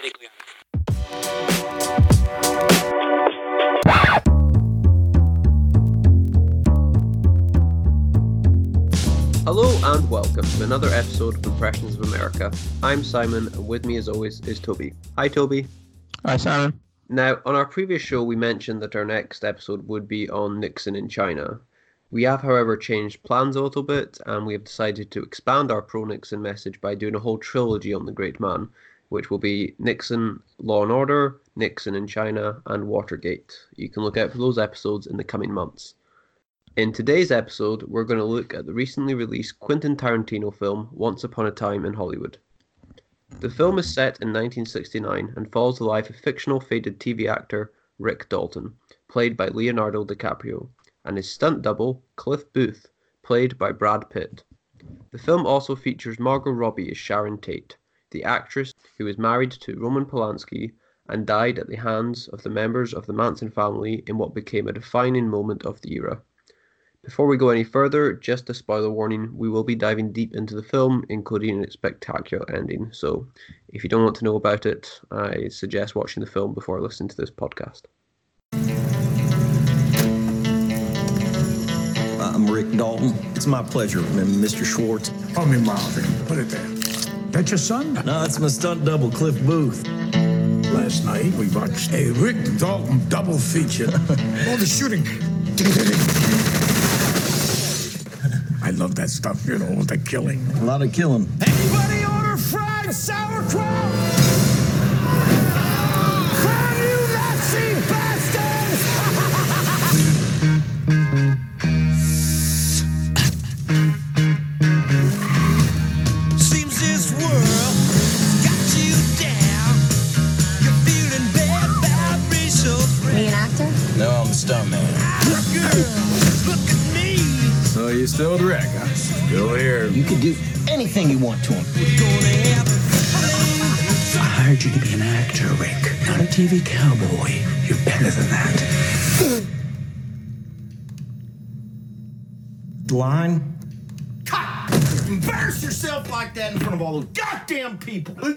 medically Hello and welcome to another episode of Impressions of America. I'm Simon, and with me as always is Toby. Hi, Toby. Hi, Simon. Now, on our previous show, we mentioned that our next episode would be on Nixon in China. We have, however, changed plans a little bit, and we have decided to expand our pro Nixon message by doing a whole trilogy on the great man, which will be Nixon, Law and Order, Nixon in China, and Watergate. You can look out for those episodes in the coming months. In today's episode, we're going to look at the recently released Quentin Tarantino film Once Upon a Time in Hollywood. The film is set in 1969 and follows the life of fictional faded TV actor Rick Dalton, played by Leonardo DiCaprio, and his stunt double, Cliff Booth, played by Brad Pitt. The film also features Margot Robbie as Sharon Tate, the actress who was married to Roman Polanski and died at the hands of the members of the Manson family in what became a defining moment of the era. Before we go any further, just a spoiler warning, we will be diving deep into the film, including its spectacular ending. So, if you don't want to know about it, I suggest watching the film before listening to this podcast. I'm Rick Dalton. It's my pleasure, Mr. Schwartz. Call me Marvin. Put it there. That your son? No, it's my stunt double, Cliff Booth. Last night we watched a Rick Dalton double feature. All the shooting. I love that stuff, you know, the killing. A lot of killing. Anybody order fried sauerkraut? You still with Rick, huh? Still here. You can do anything you want to him. Gonna have a flame. I hired you to be an actor, Rick, not a TV cowboy. You're better than that. Line? Cut! Embarrass yourself like that in front of all those goddamn people. All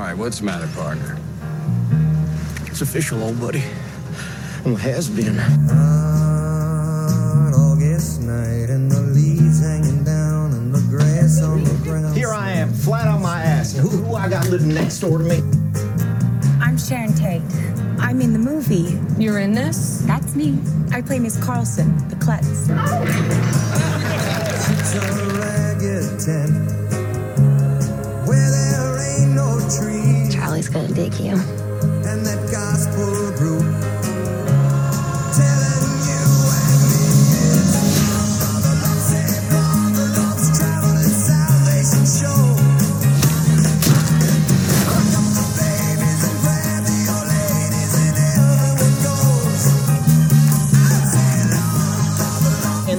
right, what's the matter, partner? It's official, old buddy. Well, it has been. August night and the leaves hanging down and the grass on the ground. Here I am, flat on my ass. And who, who I got living next door to me? I'm Sharon Tate. I'm in the movie. You're in this? That's me. I play Miss Carlson, the klutz. It's a ragged tent where there ain't no trees Charlie's gonna dig you. and that gospel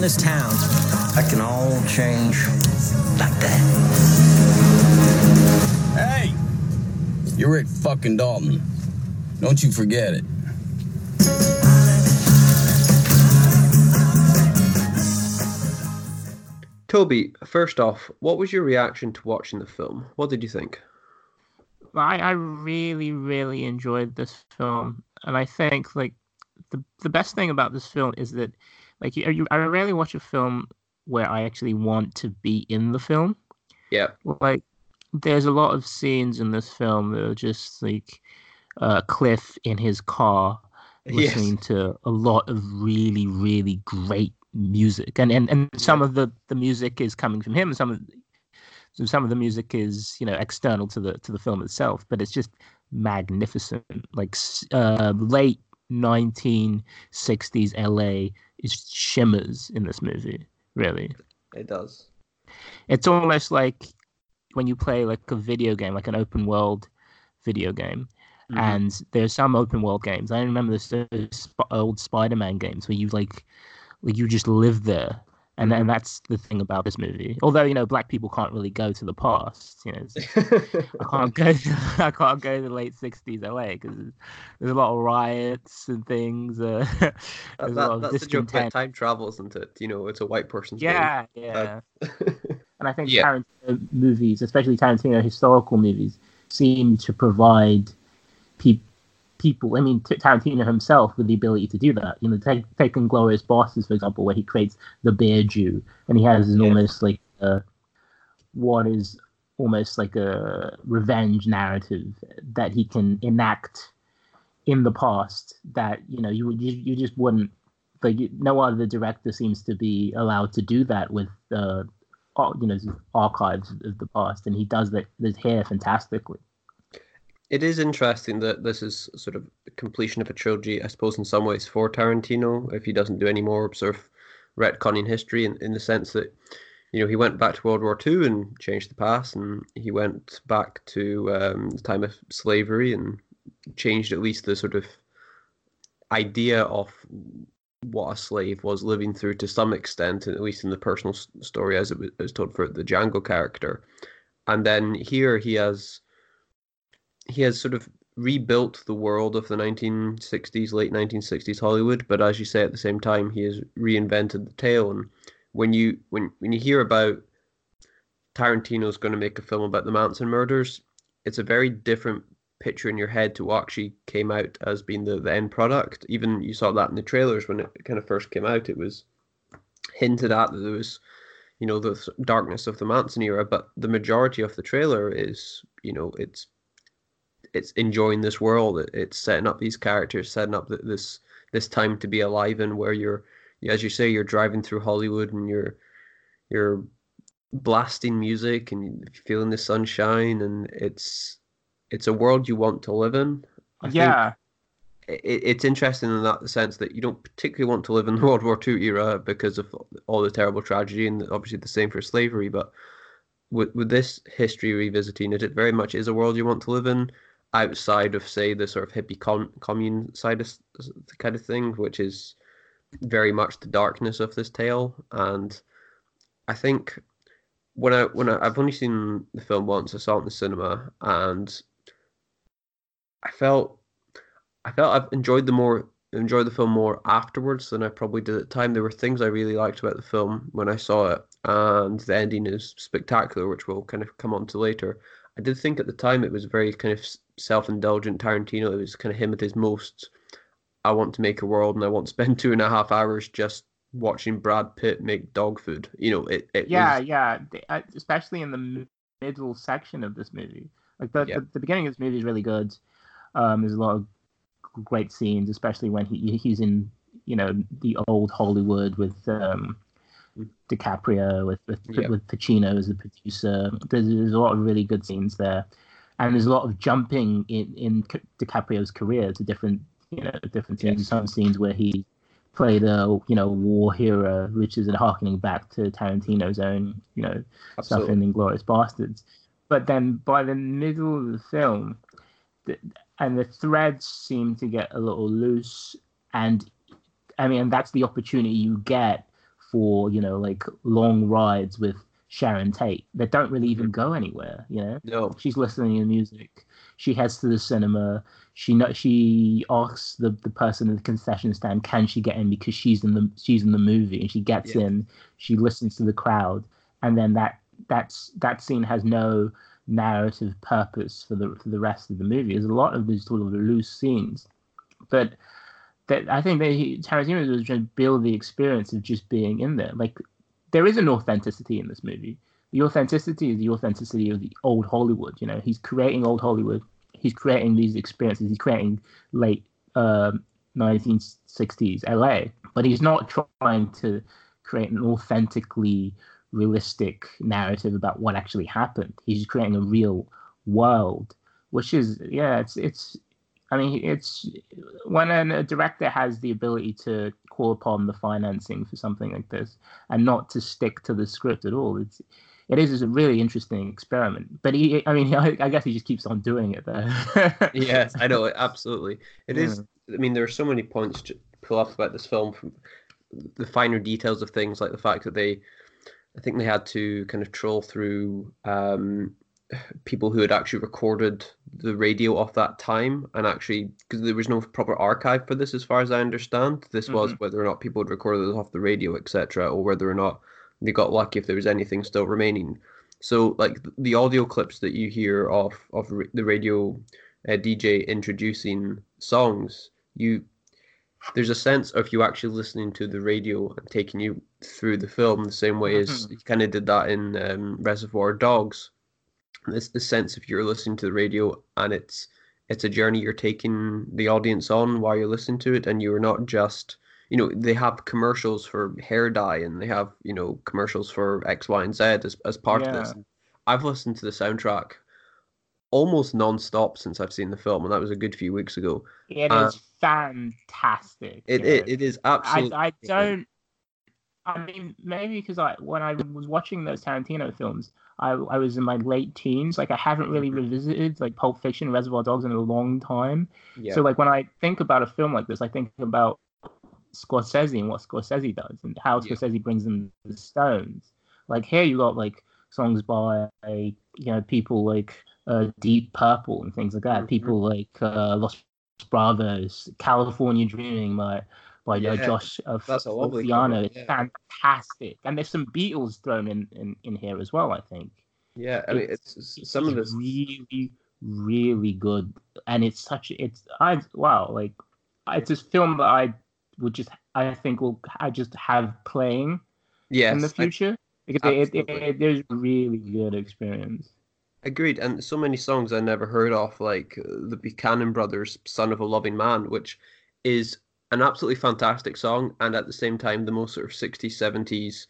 this town, that can all change like that. Hey! You're Rick fucking Dalton. Don't you forget it. Toby, first off, what was your reaction to watching the film? What did you think? I, I really, really enjoyed this film, and I think like the the best thing about this film is that like you, you I rarely watch a film where I actually want to be in the film. Yeah. Like there's a lot of scenes in this film that are just like uh, Cliff in his car Yes. listening to a lot of really, really great music, and and, and some of the the music is coming from him, and some of so some of the music is you know external to the to the film itself, but it's just magnificent. Like uh, late 1960s LA is shimmers in this movie. Really, It does. it's almost like when you play like a video game, like an open world video game. Mhm. And there's some open world games. I remember this those old Spider-Man games where you like, like you just live there, and and that's the thing about this movie. Although you know black people can't really go to the past. You know, I can't go. To, I can't go to the late '60s LA because there's a lot of riots and things. Uh, That- a that- lot of that's the joke about time travel, isn't it? You know, it's a white person's. Yeah, yeah. And I think Yeah. Tarantino movies, especially Tarantino historical movies, seem to provide pe- people. I mean, T- Tarantino himself with the ability to do that. You know, take take Inglourious Basterds for example, where he creates the bear Jew, and he has an Yeah. almost like uh, what is almost like a revenge narrative that he can enact in the past that you know you you, you just wouldn't like no other director seems to be allowed to do that with uh you know archives of the past and he does that this here fantastically It is interesting that this is sort of completion of a trilogy, I suppose, in some ways for Tarantino, if he doesn't do any more sort of retconning history in, in the sense that, you know, he went back to World War II and changed the past, and he went back to um, the time of slavery and changed at least the sort of idea of what a slave was living through to some extent, at least in the personal story as it was, was told for the Django character. And then here he has he has sort of rebuilt the world of the 1960s, late 1960s Hollywood, but as you say, at the same time, he has reinvented the tale. And when you when when you hear about Tarantino's going to make a film about the Manson murders, it's a very different picture in your head to what actually came out as being the, the end product. Even you saw that in the trailers when it kind of first came out. It was hinted at that there was, you know, the darkness of the Manson era, but the majority of the trailer is, you know, it's it's enjoying this world. It, it's setting up these characters, setting up th- this this time to be alive in, where you're, as you say, you're driving through Hollywood and you're you're blasting music and feeling the sunshine, and it's it's a world you want to live in. I yeah it, it's interesting in that sense that you don't particularly want to live in the World War II era because of all the terrible tragedy, and obviously the same for slavery. But with with this history revisiting it, it very much is a world you want to live in, outside of say the sort of hippie com- commune side of kind of thing, which is very much the darkness of this tale. And I think when I when I, I've only seen the film once, I saw it in the cinema, and I felt I felt I've enjoyed the more enjoyed the film more afterwards than I probably did at the time. There were things I really liked about the film when I saw it, and the ending is spectacular, which we'll kind of come on to later. I did think at the time it was very kind of self-indulgent Tarantino. It was kind of him at his most. I want to make a world, and I want to spend two and a half hours just watching Brad Pitt make dog food. You know, it. it yeah was, yeah uh, especially in the middle section of this movie like the, Yeah. the, the beginning of this movie is really good um there's a lot of great scenes especially when he he's in you know the old hollywood with um DiCaprio with with, Yeah. with Pacino as the producer. There's, there's a lot of really good scenes there, and there's a lot of jumping in in Ca- DiCaprio's career to different you know different scenes. Yes. Some scenes where he played a you know war hero, which is a harkening back to Tarantino's own you know stuff Absolutely. in Inglourious Basterds. But then by the middle of the film, the, and the threads seem to get a little loose, and I mean that's the opportunity you get for you know like long rides with Sharon Tate that don't really even go anywhere. You know, No. she's listening to music. She heads to the cinema. She know, she asks the, the person at the concession stand, can she get in because she's in the she's in the movie, and she gets Yeah. in. She listens to the crowd, and then that that's that scene has no narrative purpose for the for the rest of the movie. There's a lot of these sort of loose scenes, but that I think that he, Tarantino was trying to build the experience of just being in there. Like there is an authenticity in this movie. The authenticity is the authenticity of the old Hollywood. You know, he's creating old Hollywood. He's creating these experiences. He's creating late um 1960s LA, but he's not trying to create an authentically realistic narrative about what actually happened. He's creating a real world, which is yeah, it's it's. I mean, it's when a director has the ability to call upon the financing for something like this and not to stick to the script at all. It's it is a really interesting experiment. But he, I mean, I, I guess he just keeps on doing it there. yes, I know absolutely. It is. Yeah. I mean, there are so many points to pull up about this film from the finer details of things, like the fact that they, I think they had to kind of troll through um, people who had actually recorded the radio of that time, and actually because there was no proper archive for this, as far as I understand. This was whether or not people had recorded it off the radio, etc., or whether or not they got lucky if there was anything still remaining. So like the audio clips that you hear of of the radio uh, DJ introducing songs, you there's a sense of you actually listening to the radio and taking you through the film the same way as you kind of did that in um, Reservoir Dogs. It's the sense if you're listening to the radio and it's it's a journey you're taking the audience on while you're listening to it, and you're not just you know they have commercials for hair dye and they have you know commercials for X, Y, and Z as as part of this. I've listened to the soundtrack almost non-stop since I've seen the film, and that was a good few weeks ago. It Uh, is fantastic. It you it, know. it is I, absolutely. I don't. I mean, maybe because I when I was watching those Tarantino films, I I was in my late teens. Like I haven't really Mm-hmm. revisited like Pulp Fiction, Reservoir Dogs in a long time. Yeah. So like when I think about a film like this, I think about Scorsese and what Scorsese does and how Yeah. Scorsese brings them the Stones. Like here you got like songs by you know people like uh, Deep Purple and things like that. Mhm. People like uh, Los Bravos, California Dreaming by uh, Yeah, Josh uh, that's Fiano. It's yeah. fantastic, and there's some Beatles thrown in, in in here as well. I think. yeah, I mean, it's, it's some of this. really really good and it's such it's i wow like it's this film that i would just i think will i just have playing Yes, in the I- future because it, it, it, there's really good experience Agreed, and so many songs I never heard of, like uh, the Buchanan Brothers' "Son of a Loving Man," which is an absolutely fantastic song, and at the same time the most sort of '60s, '70s,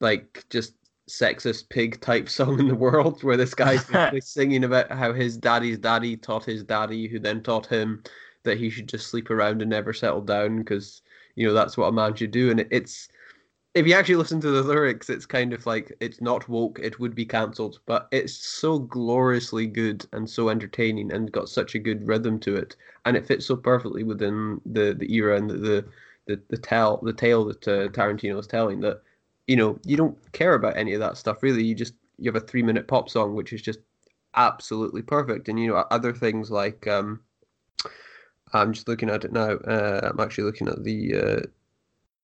like just sexist pig type song in the world, where this guy's singing about how his daddy's daddy taught his daddy, who then taught him that he should just sleep around and never settle down because you know that's what a man should do, and it, it's if you actually listen to the lyrics, it's kind of like it's not woke, it would be cancelled, but it's so gloriously good and so entertaining and got such a good rhythm to it, and it fits so perfectly within the the era and the the the, the tell the tale that uh, Tarantino is telling that you know you don't care about any of that stuff really. You just you have a three minute pop song which is just absolutely perfect, and you know other things like um, I'm just looking at it now. Uh, I'm actually looking at the. Uh,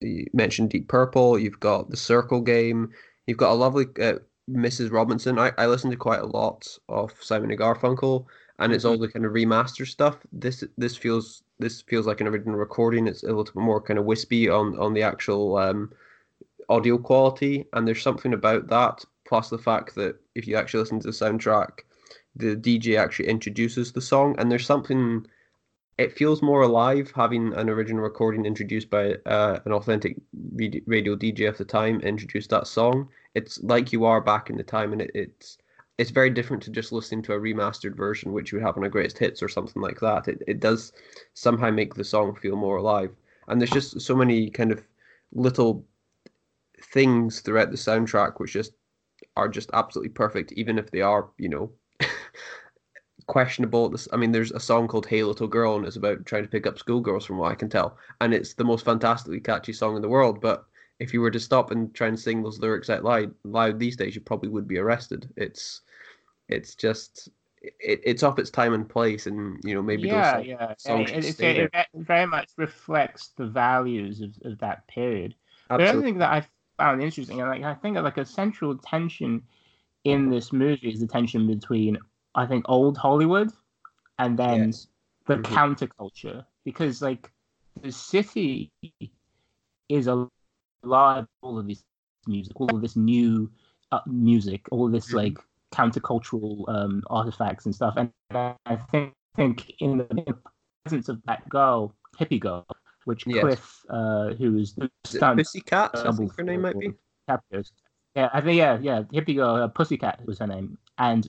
you mentioned Deep Purple. You've got the Circle Game. You've got a lovely uh, Mrs. Robinson. I, I listen to quite a lot of Simon and Garfunkel, and it's all the kind of remaster stuff. This this feels this feels like an original recording. It's a little bit more kind of wispy on on the actual um, audio quality, and there's something about that. Plus the fact that if you actually listen to the soundtrack, the DJ actually introduces the song, and there's something it feels more alive having an original recording introduced by uh, an authentic radio DJ of the time introduce that song. It's like you are back in the time, and it, it's it's very different to just listening to a remastered version, which you would have on a greatest hits or something like that. It it does somehow make the song feel more alive, and there's just so many kind of little things throughout the soundtrack which just are just absolutely perfect, even if they are you know questionable. This, I mean, there's a song called "Hey Little Girl" and it's about trying to pick up schoolgirls, from what I can tell, and it's the most fantastically catchy song in the world. But if you were to stop and try and sing those lyrics out loud, loud these days, you probably would be arrested. It's, it's just, it, it's off its time and place, and you know maybe yeah those yeah songs it, it, it, it very much reflects the values of, of that period the other thing that I found interesting, and like I think like a central tension in this movie is the tension between I think old Hollywood and then Yes. the Mhm. counterculture, because like the city is a lot all of this music, all of this new uh, music, all of this Mhm. like countercultural um, artifacts and stuff, and I think think in the, presence of that girl, hippie girl, which Yes. Cliff, uh, who is the stunt Pussycat, I think her name might be. Yeah, I think yeah, yeah. Hippie girl, uh, Pussycat was her name, and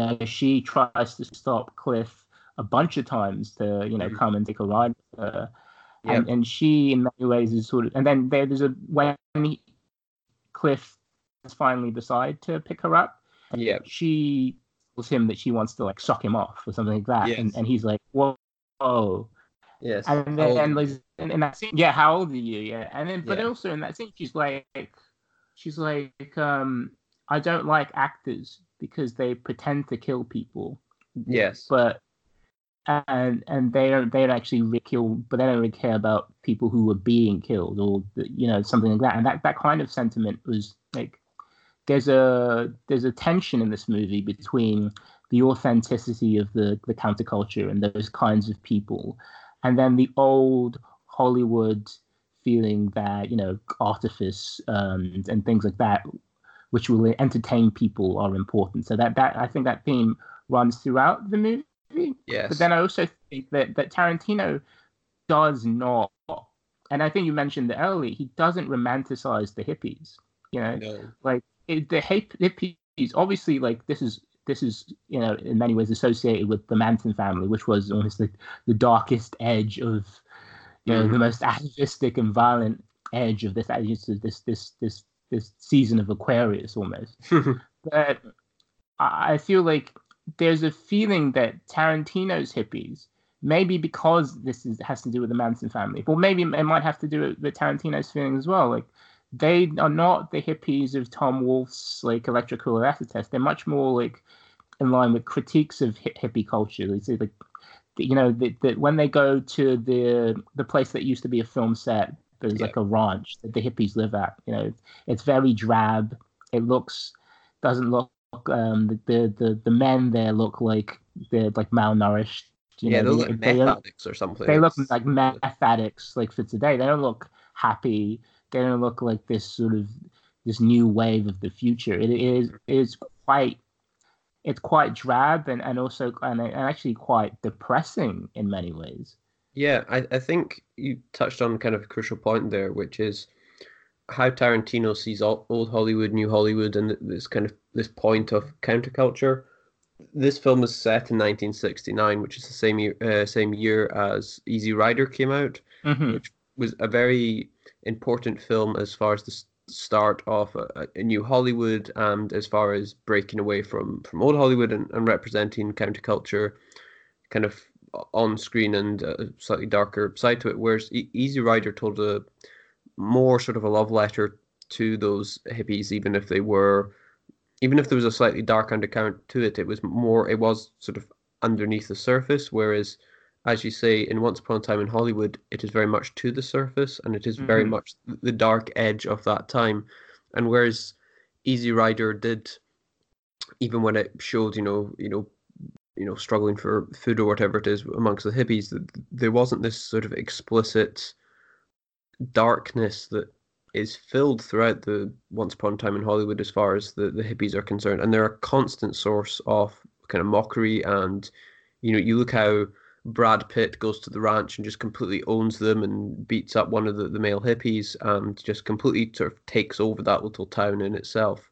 you know, she tries to stop Cliff a bunch of times to you know Mhm. come and take a ride with her, and and she in many ways is sort of, and then there, there's a when he, Cliff finally decide to pick her up, Yeah, she tells him that she wants to like suck him off or something like that, and Yes. and he's like, whoa. whoa. yes. And then and in, in that scene, yeah, how old are you? Yeah, and then but Yeah. also in that scene, she's like, she's like, um, I don't like actors because they pretend to kill people, yes, but and and they don't they don't actually really kill, but they don't really care about people who are being killed or you know something like that. And that that kind of sentiment was like there's a there's a tension in this movie between the authenticity of the the counterculture and those kinds of people, and then the old Hollywood feeling that you know artifice um, and things like that, which will entertain people, are important. So that that I think that theme runs throughout the movie. Yes. But then I also think that that Tarantino does not, and I think you mentioned it earlier. He doesn't romanticize the hippies. You know, No. like it, the hippies. Obviously, like this is this is you know in many ways associated with the Manson family, which was almost like the darkest edge of you know the mm-hmm. most atavistic and violent edge of this this this this this this season of Aquarius almost. but I feel like there's a feeling that Tarantino's hippies, maybe because this is, has to do with the Manson family, but maybe it might have to do with Tarantino's feeling as well. Like they are not the hippies of Tom Wolfe's like electrical acid test. They're much more like in line with critiques of hi- hippie culture. They say like you know that that when they go to the the place that used to be a film set, there's like a ranch that the hippies live at. You know, it's very drab. It looks doesn't look um the the the, the men there look like they're like malnourished. You yeah, know, they're like they meth addicts or something. they look like meth addicts like for today. They don't look happy. They don't look like this sort of this new wave of the future. It is it is quite it's quite drab and, and also and, and actually quite depressing in many ways. Yeah, I, I think you touched on kind of a crucial point there, which is how Tarantino sees all, old Hollywood, new Hollywood, and this kind of this point of counterculture. This film is set in 1969, which is the same year, uh, same year as Easy Rider came out, Mhm. which was a very important film as far as the start of a, a new Hollywood and as far as breaking away from from old Hollywood and, and representing counterculture, kind of on screen and a slightly darker side to it. Whereas E- Easy Rider told a more sort of a love letter to those hippies, even if they were, even if there was a slightly dark undercurrent to it, it was more, it was sort of underneath the surface. Whereas, as you say, in Once Upon a Time in Hollywood, it is very much to the surface and it is very Mhm. much the dark edge of that time. And whereas Easy Rider did, even when it showed, you know, you know, you know, struggling for food or whatever it is amongst the hippies, th- there wasn't this sort of explicit darkness that is filled throughout the Once Upon a Time in Hollywood as far as the, the hippies are concerned. And they're a constant source of kind of mockery. And, you know, you look how Brad Pitt goes to the ranch and just completely owns them and beats up one of the, the male hippies and just completely sort of takes over that little town in itself.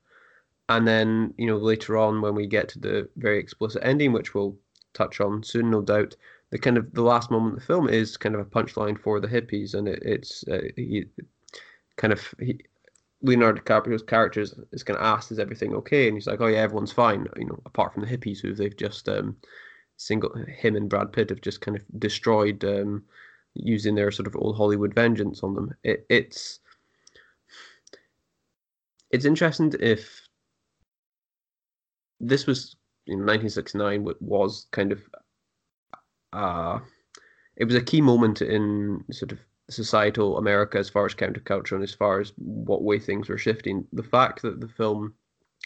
And then, you know, later on when we get to the very explicit ending, which we'll touch on soon, no doubt, the kind of the last moment of the film is kind of a punchline for the hippies, and it, it's uh, he kind of he, Leonardo DiCaprio's character is, is kind of asked, "Is everything okay?" And he's like, "Oh yeah, everyone's fine," you know, apart from the hippies who they've just um, single him and Brad Pitt have just kind of destroyed um, using their sort of old Hollywood vengeance on them. It, it's it's interesting if this was in 1969 what was kind of uh it was a key moment in sort of societal America as far as counterculture and as far as what way things were shifting. The fact that the film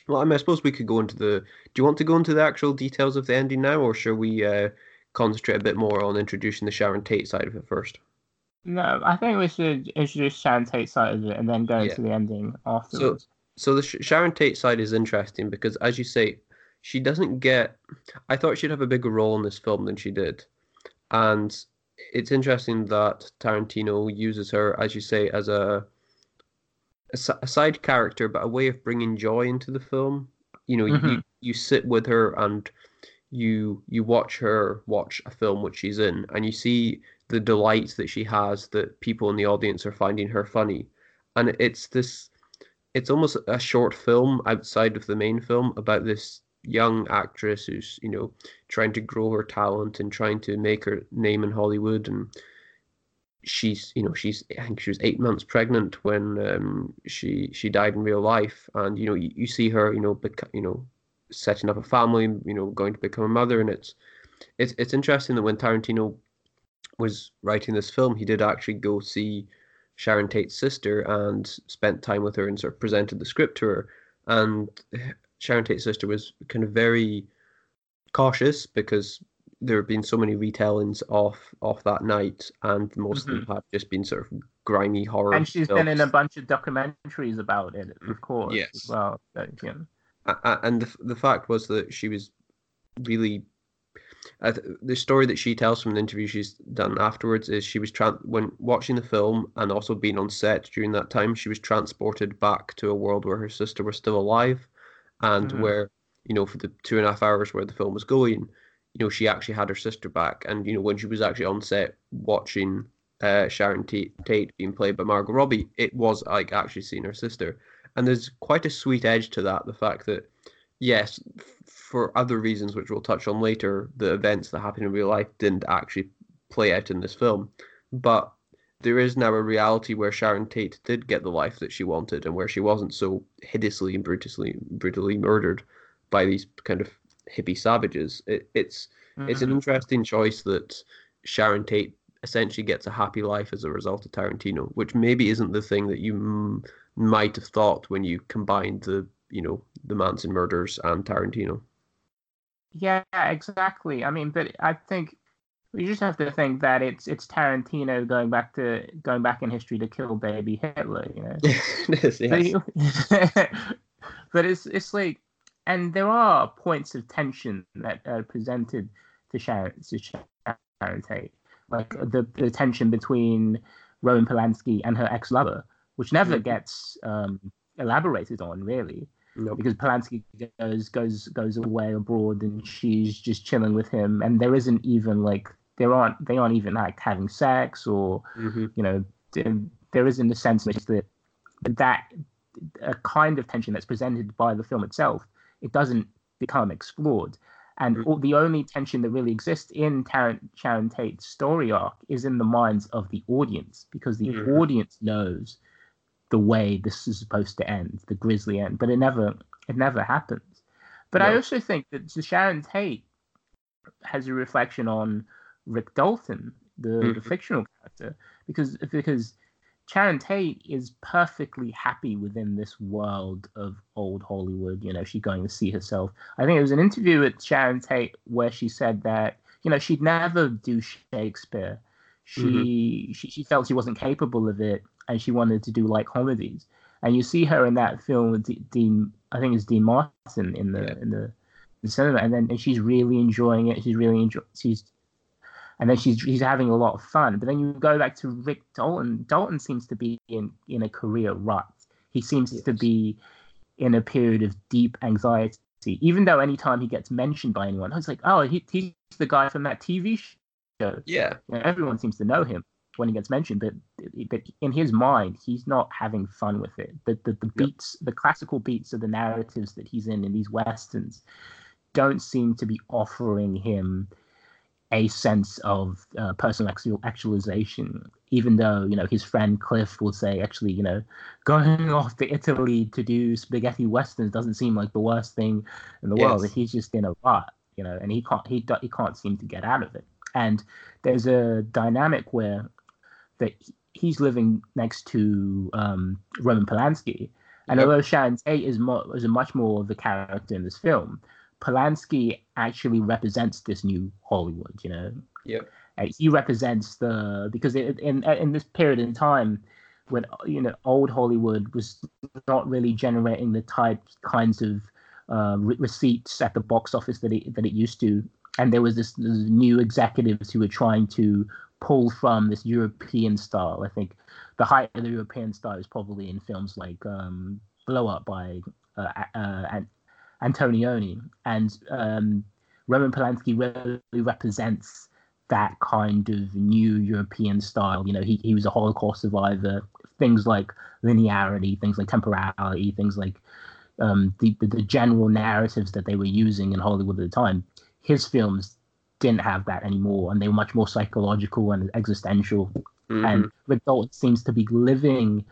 well, I mean, I suppose we could go into the. Do you want to go into the actual details of the ending now, or should we uh, concentrate a bit more on introducing the Sharon Tate side of it first? No, I think we should introduce Sharon Tate side of it and then go Yeah. into the ending So, afterwards. so the Sh- Sharon Tate side is interesting because, as you say, she doesn't get. I thought she'd have a bigger role in this film than she did, and it's interesting that Tarantino uses her, as you say, as a a, side character, but a way of bringing joy into the film. You know, you Mhm. you sit with her and you you watch her watch a film which she's in, and you see the delights that she has that people in the audience are finding her funny, and it's this it's almost a short film outside of the main film about this young actress who's you know trying to grow her talent and trying to make her name in Hollywood. And she's you know she's I think she was eight months pregnant when um, she she died in real life. And you know you, you see her you know you know setting up a family you know going to become a mother. And it's it's it's interesting that when Tarantino was writing this film he did actually go see Sharon Tate's sister and spent time with her and sort of presented the script to her. And Sharon Tate's sister was kind of very cautious because there have been so many retellings of of that night, and most of them have just been sort of grimy horror. Mm-hmm. and she's been in a bunch of documentaries about it, of course, Yes. well. So, you know. A- a- and the, the fact was that she was really uh, the story that she tells from the interview she's done afterwards is she was tran- when watching the film and also being on set during that time she was transported back to a world where her sister was still alive and Mhm. where you know for the two and a half hours where the film was going you know she actually had her sister back. And you know when she was actually on set watching uh, Sharon Tate, Tate being played by Margot Robbie it was like actually seeing her sister. And there's quite a sweet edge to that the fact that yes f- for other reasons which we'll touch on later the events that happen in real life didn't actually play out in this film. But there is now a reality where Sharon Tate did get the life that she wanted and where she wasn't so hideously and brutally brutally murdered by these kind of hippie savages it, it's it's an Mhm. interesting choice that Sharon Tate essentially gets a happy life as a result of Tarantino, which maybe isn't the thing that you m- might have thought when you combined the you know the Manson murders and Tarantino. Yeah, exactly. I mean, but I think we just have to think that it's it's Tarantino going back to going back in history to kill baby Hitler, you know. It is, But yes. you- but it's it's like, and there are points of tension that are presented to Sharon to Sharon Tate, like the the tension between Roman Polanski and her ex lover, which never Mhm. gets um, elaborated on really Nope. because Polanski goes goes goes away abroad and she's just chilling with him, and there isn't even like there aren't they aren't even like having sex or hmm you know there, isn't a sense in which that that a kind of tension that's presented by the film itself it doesn't become explored and Mhm. all, the only tension that really exists in Taran, Sharon Tate's story arc is in the minds of the audience because the Mhm. audience knows the way this is supposed to end the grisly end but it never it never happens but I also think that the Sharon Tate has a reflection on Rick Dalton, the, the Mhm. fictional character, because because Sharon Tate is perfectly happy within this world of old Hollywood. You know, she's going to see herself. I think it was an interview with Sharon Tate where she said that you know she'd never do Shakespeare. She she, she felt she wasn't capable of it, and she wanted to do like comedies. And you see her in that film with D- Dean, I think it's Dean Martin in the Yeah. in the, the cinema, and then and she's really enjoying it. She's really enjoy. She's and then she's she's having a lot of fun. But then you go back to Rick Dalton. Dalton seems to be in in a career rut. He seems to be in a period of deep anxiety. Even though anytime he gets mentioned by anyone, it's like, oh, he, he's the guy from that TV show. Yeah. You know, everyone seems to know him when he gets mentioned, but but in his mind, he's not having fun with it. The the, the beats, the classical beats of the narratives that he's in in these westerns, don't seem to be offering him a sense of uh, personal actual, actualization. Even though you know his friend Cliff will say, actually, you know, going off to Italy to do spaghetti westerns doesn't seem like the worst thing in the world. He's just in a rut, you know, and he can't he he can't seem to get out of it. And there's a dynamic where that he's living next to um, Roman Polanski, and Yep. although Sharon Tate is more is a much more of a character in this film, Polanski actually represents this new Hollywood. You know, Yep. uh, he represents the because it, in in this period in time when you know old Hollywood was not really generating the type kinds of uh, re- receipts at the box office that it that it used to, and there was this, this new executives who were trying to pull from this European style. I think the height of the European style is probably in films like um, Blow Up by uh, uh, Antonioni, and um, Roman Polanski really represents that kind of new European style. You know, he, he was a Holocaust survivor. Things like linearity, things like temporality, things like um, the, the the general narratives that they were using in Hollywood at the time. His films didn't have that anymore, and they were much more psychological and existential. Mhm. And Rick Dalton seems to be living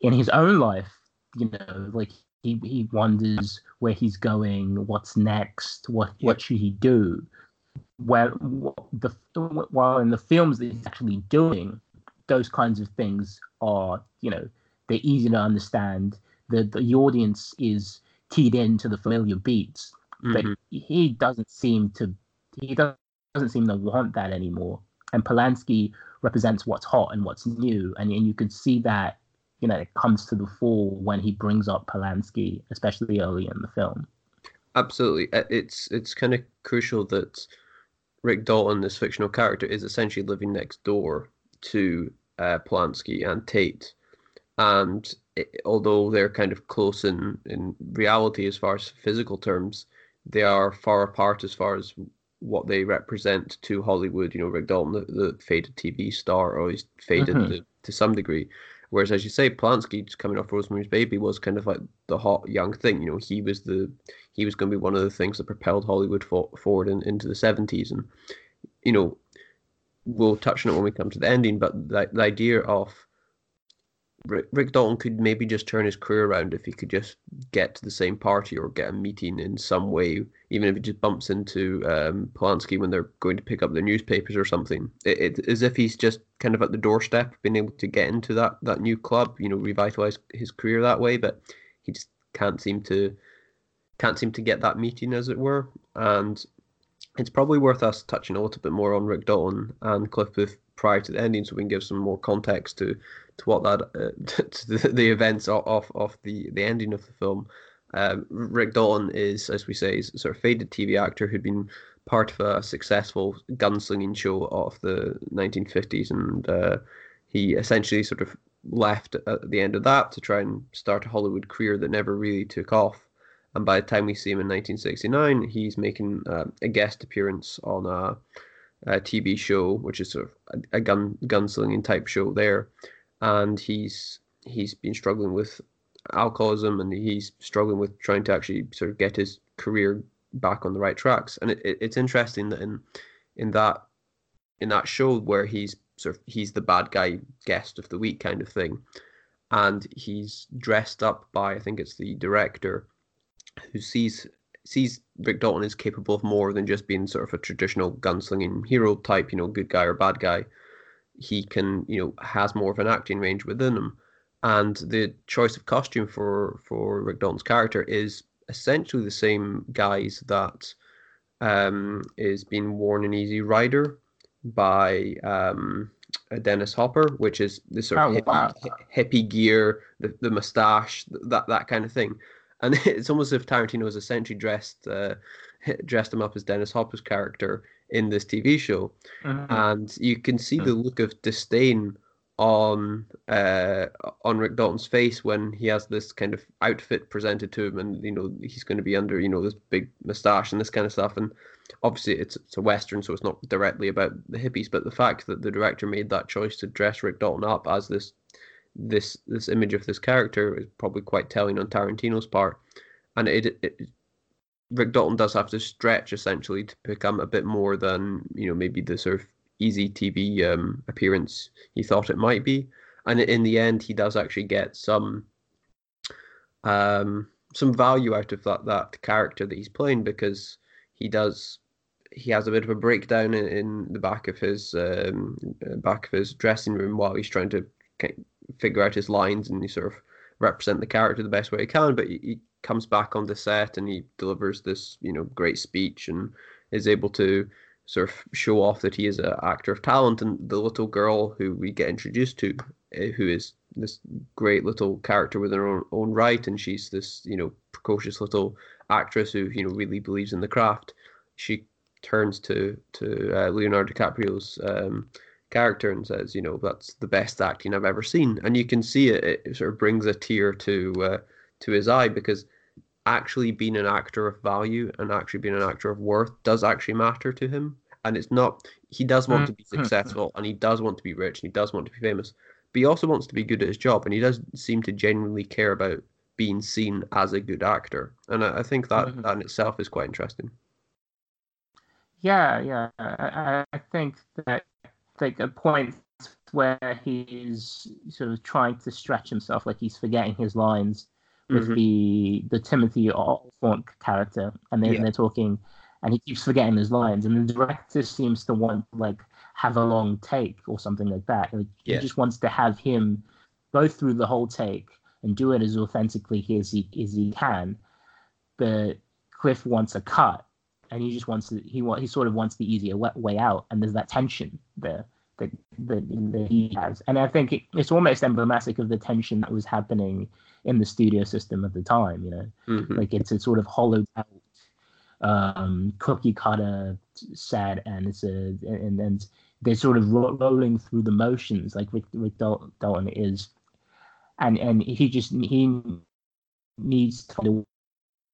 in his own life. You know, like he he wonders where he's going, what's next, what what should he do. Well, the while in the films that he's actually doing, those kinds of things are you know they're easy to understand. the the audience is keyed into the familiar beats, but Mhm. he doesn't seem to he doesn't doesn't seem to want that anymore. And Polanski represents what's hot and what's new, and and you can see that you know it comes to the fore when he brings up Polanski, especially early in the film. Absolutely, Uh, it's it's kind of crucial that Rick Dalton, this fictional character, is essentially living next door to uh, Polanski and Tate, and i although they're kind of close in in reality as far as physical terms, they are far apart as far as what they represent to Hollywood. You know, Rick Dalton, the, the faded TV star, or he's faded Mhm. to, to some degree. Whereas, as you say, Polanski, just coming off Rosemary's Baby, was kind of like the hot young thing. You know, he was the he was going to be one of the things that propelled Hollywood for, forward in, into the seventies, and you know, we'll touch on it when we come to the ending. But the, the idea of Rick, Rick Dalton could maybe just turn his career around if he could just get to the same party or get a meeting in some way, even if he just bumps into um, Polanski when they're going to pick up their newspapers or something. It, it, as if he's just kind of at the doorstep, being able to get into that that new club, you know, revitalize his career that way. But he just can't seem to can't seem to get that meeting, as it were. And it's probably worth us touching a little bit more on Rick Dalton and Cliff Booth prior to the ending, so we can give some more context to to what that uh, to the, the events of, of the the ending of the film. Um, Rick Dalton is, as we say, is a sort of faded TV actor who'd been part of a successful gunslinging show of the 1950s, and uh, he essentially sort of left at the end of that to try and start a Hollywood career that never really took off. And by the time we see him in 1969, he's making uh, a guest appearance on a, a TV show, which is sort of a, a gun gunslinging type show there, and he's he's been struggling with alcoholism and he's struggling with trying to actually sort of get his career back on the right tracks. And it, it, it's interesting that in in that in that show where he's sort of he's the bad guy guest of the week kind of thing, and he's dressed up by I think it's the director who sees sees Rick Dalton is capable of more than just being sort of a traditional gunslinging hero type, you know, good guy or bad guy. He can, you know, has more of an acting range within him. And the choice of costume for for Rick Dalton's character is essentially the same guise that um, is being worn in Easy Rider by um, Dennis Hopper, which is this sort of Oh, hippie, wow. hippie gear, the the mustache, that that kind of thing. And it's almost as if Tarantino has essentially dressed uh, dressed him up as Dennis Hopper's character in this TV show, Mhm. and you can see the look of disdain on uh, on Rick Dalton's face when he has this kind of outfit presented to him, and you know he's going to be under you know this big moustache and this kind of stuff, and obviously it's it's a western, so it's not directly about the hippies, but the fact that the director made that choice to dress Rick Dalton up as this this this image of this character is probably quite telling on Tarantino's part, and it, it Rick Dalton does have to stretch essentially to become a bit more than you know maybe the sort of easy TV um, appearance he thought it might be, and in the end he does actually get some um, some value out of that that character that he's playing because he does he has a bit of a breakdown in, in the back of his um, back of his dressing room while he's trying to figure out his lines and he sort of represent the character the best way he can. But he comes back on the set and he delivers this you know great speech and is able to sort of show off that he is an actor of talent. And the little girl who we get introduced to, uh, who is this great little character with her own, own right, and she's this you know precocious little actress who you know really believes in the craft. She turns to to uh, Leonardo DiCaprio's um, character and says, you know, that's the best acting I've ever seen, and you can see it. It sort of brings a tear to uh, to his eye because actually being an actor of value and actually being an actor of worth does actually matter to him. And it's not he does want to be Mhm. successful and he does want to be rich and he does want to be famous, but he also wants to be good at his job and he does seem to genuinely care about being seen as a good actor. And I, I think that Mhm. that in itself is quite interesting. Yeah, yeah. I, I- I think that like a point where he's sort of trying to stretch himself, like he's forgetting his lines with Mhm. the the Timothy Olyphant character, and then Yeah. they're talking, and he keeps forgetting his lines, and the director seems to want like have a long take or something like that. Like, Yeah. He just wants to have him go through the whole take and do it as authentically as he as he can. But Cliff wants a cut, and he just wants to, he want he sort of wants the easier way out, and there's that tension there that that, that he has, and I think it, it's almost emblematic of the tension that was happening in the studio system at the time. You know, Mhm. like it's a sort of hollowed out um cookie cutter set and it's a and and they're sort of ro- rolling through the motions like Rick, Rick Dal- Dalton is and and he just he needs to find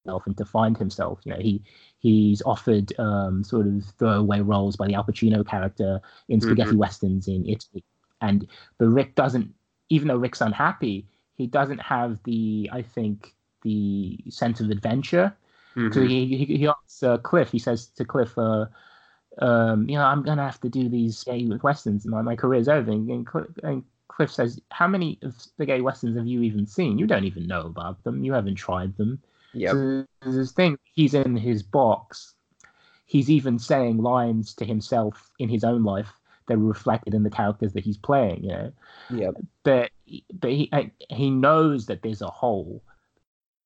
himself and to find himself you know he he's offered um sort of throwaway roles by the Al Pacino character in spaghetti Mhm. westerns in Italy and but Rick doesn't even though Rick's unhappy he doesn't have the I think the sense of adventure so Mhm. he, he, he asks uh, Cliff, he says to Cliff, uh, um, you know, I'm going to have to do these gay westerns. And my, my career's over. And, and, Cliff, and Cliff says, how many of the gay westerns have you even seen? You don't even know about them. You haven't tried them. Yeah. So there's this thing, he's in his box. He's even saying lines to himself in his own life that are reflected in the characters that he's playing, you know? Yep. but but he he knows that there's a hole.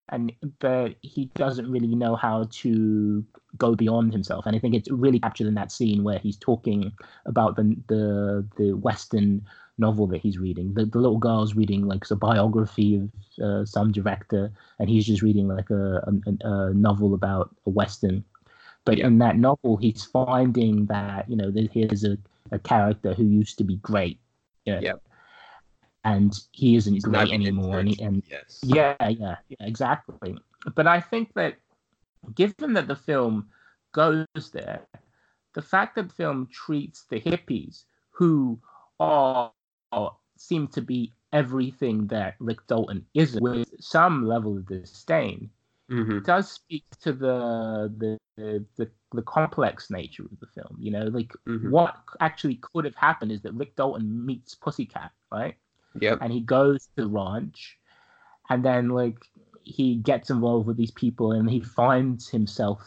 And but he doesn't really know how to go beyond himself. And i think it's really captured in that scene where he's talking about the the the western novel that he's reading. The, the little girl's reading like a biography of uh, some director and he's just reading like a, a, a novel about a western. But Yeah. in that novel he's finding that you know that here's a, a character who used to be great yeah Yep. and he isn't great anymore and, he, and Yes. yeah, yeah, yeah, exactly. But I think that given that the film goes there, the fact that the film treats the hippies who are, are seem to be everything that Rick Dalton isn't with some level of disdain hmm does speak to the the the, the, the complex nature of the film. You know, like Mhm. what actually could have happened is that Rick Dalton meets Pussycat, right? Yep. and he goes to the ranch and then like he gets involved with these people and he finds himself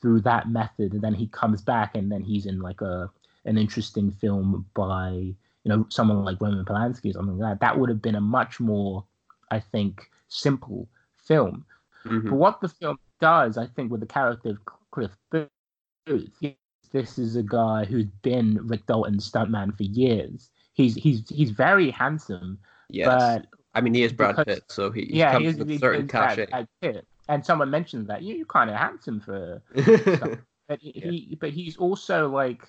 through that method and then he comes back and then he's in like a an interesting film by you know someone like Roman Polanski or something like that that would have been a much more I think simple film Mhm. but what the film does I think with the character of Cliff Booth this is a guy who's been Rick Dalton's stuntman for years he's he's he's very handsome Yes. but I mean, he is Brad because- Pitt, so he, he yeah, comes he is with he a certain is Brad- Brad Pitt. And someone mentioned that you, you're kind of handsome for, but he, but he's also like,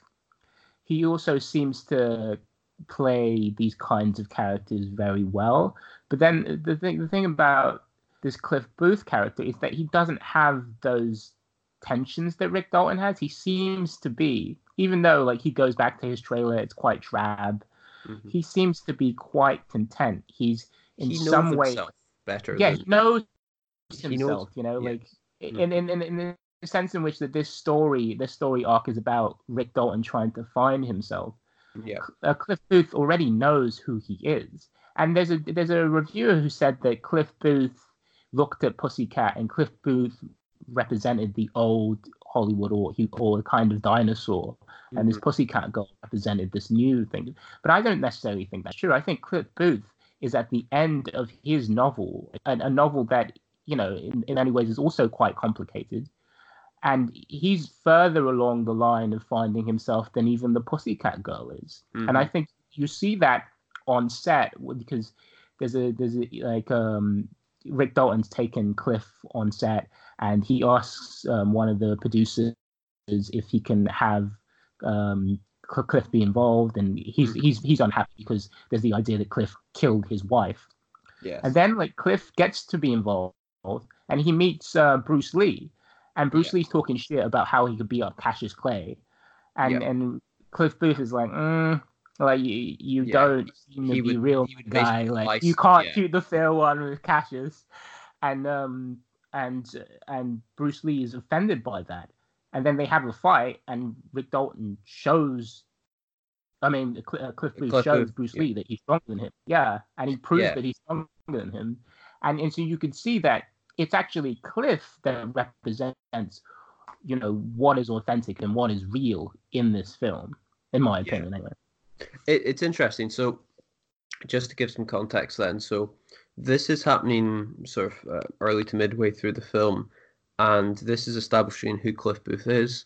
he also seems to play these kinds of characters very well. But then the thing, the thing about this Cliff Booth character is that he doesn't have those tensions that Rick Dalton has. He seems to be, even though like he goes back to his trailer, it's quite drab. Mhm. He seems to be quite content. He's in he some way better. yeah, than, he knows He knows- himself. you know, yeah. like Mm. in, in in in the sense in which that this story, this story arc is about Rick Dalton trying to find himself. yeah. Uh, Cliff Booth already knows who he is, and there's a there's a reviewer who said that Cliff Booth looked at Pussycat and Cliff Booth represented the old Hollywood or he or a kind of dinosaur, and this Pussycat girl represented this new thing. But I don't necessarily think that's true. I think Cliff Booth is at the end of his novel, a, a novel that you know in, in many ways is also quite complicated. And he's further along the line of finding himself than even the Pussycat Girl is. And I think you see that on set because there's a there's a like um Rick Dalton's taken Cliff on set and he asks um, one of the producers if he can have um, Cliff be involved, and he's he's he's unhappy because there's the idea that Cliff killed his wife, Yes. and then like Cliff gets to be involved, and he meets uh, Bruce Lee, and Bruce Yeah. Lee's talking shit about how he could beat up Cassius Clay, and Yeah. and Cliff Booth is like, mm, like you you Yeah. don't seem to be real guy, like license- you can't yeah. shoot the fair one with Cassius, and um and and Bruce Lee is offended by that, and then they have a fight, and Rick Dalton shows. I mean, Cl- uh, Cliff Booth Cliff shows Booth, Bruce yeah. Lee that he's stronger than him. Yeah, and he proves Yeah. that he's stronger than him, and and so you can see that it's actually Cliff that represents, you know, what is authentic and what is real in this film, in my Yeah. opinion, anyway. It, it's interesting. So, just to give some context, then, so this is happening sort of uh, early to midway through the film, and this is establishing who Cliff Booth is,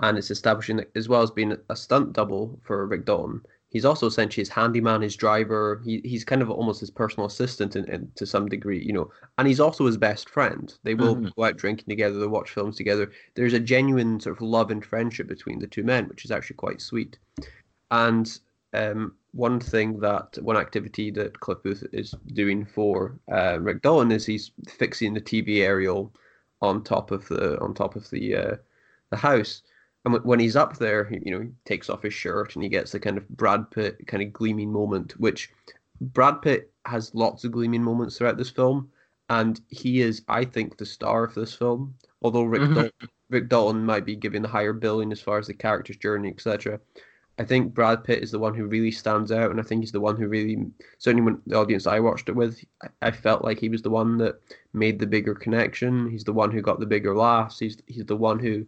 and it's establishing that as well as being a stunt double for Rick Dalton. He's also essentially his handyman, his driver. He, he's kind of almost his personal assistant in, in, to some degree, you know. And he's also his best friend. They will Mhm. go out drinking together. They watch films together. There's a genuine sort of love and friendship between the two men, which is actually quite sweet. And um, one thing that one activity that Cliff Booth is doing for uh, Rick Dalton is he's fixing the TV aerial on top of the on top of the uh, the house. And wh- when he's up there, he- you know, he takes off his shirt and he gets the kind of Brad Pitt kind of gleaming moment, which Brad Pitt has lots of gleaming moments throughout this film, and he is, I think, the star of this film. Although Rick Mhm. Dalton, Rick Dalton might be given the higher billing as far as the character's journey, etc. I think Brad Pitt is the one who really stands out, and I think he's the one who really, certainly when the audience I watched it with, I, felt like he was the one that made the bigger connection. He's the one who got the bigger laughs. He's he's the one who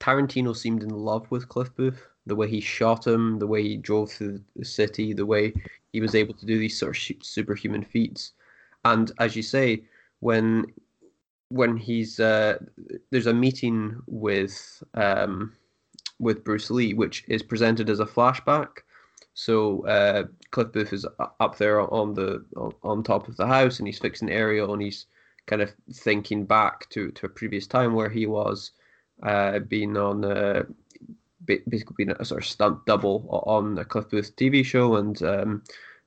Tarantino seemed in love with Cliff Booth. The way he shot him, the way he drove through the city, the way he was able to do these sort of superhuman feats. And as you say, when when he's uh, there's a meeting with um, with Bruce Lee, which is presented as a flashback. So uh, Cliff Booth is up there on the on, top of the house, and he's fixing aerial, and he's kind of thinking back to to a previous time where he was uh, being on uh, basically being a sort of stunt double on a Cliff Booth TV show, and um,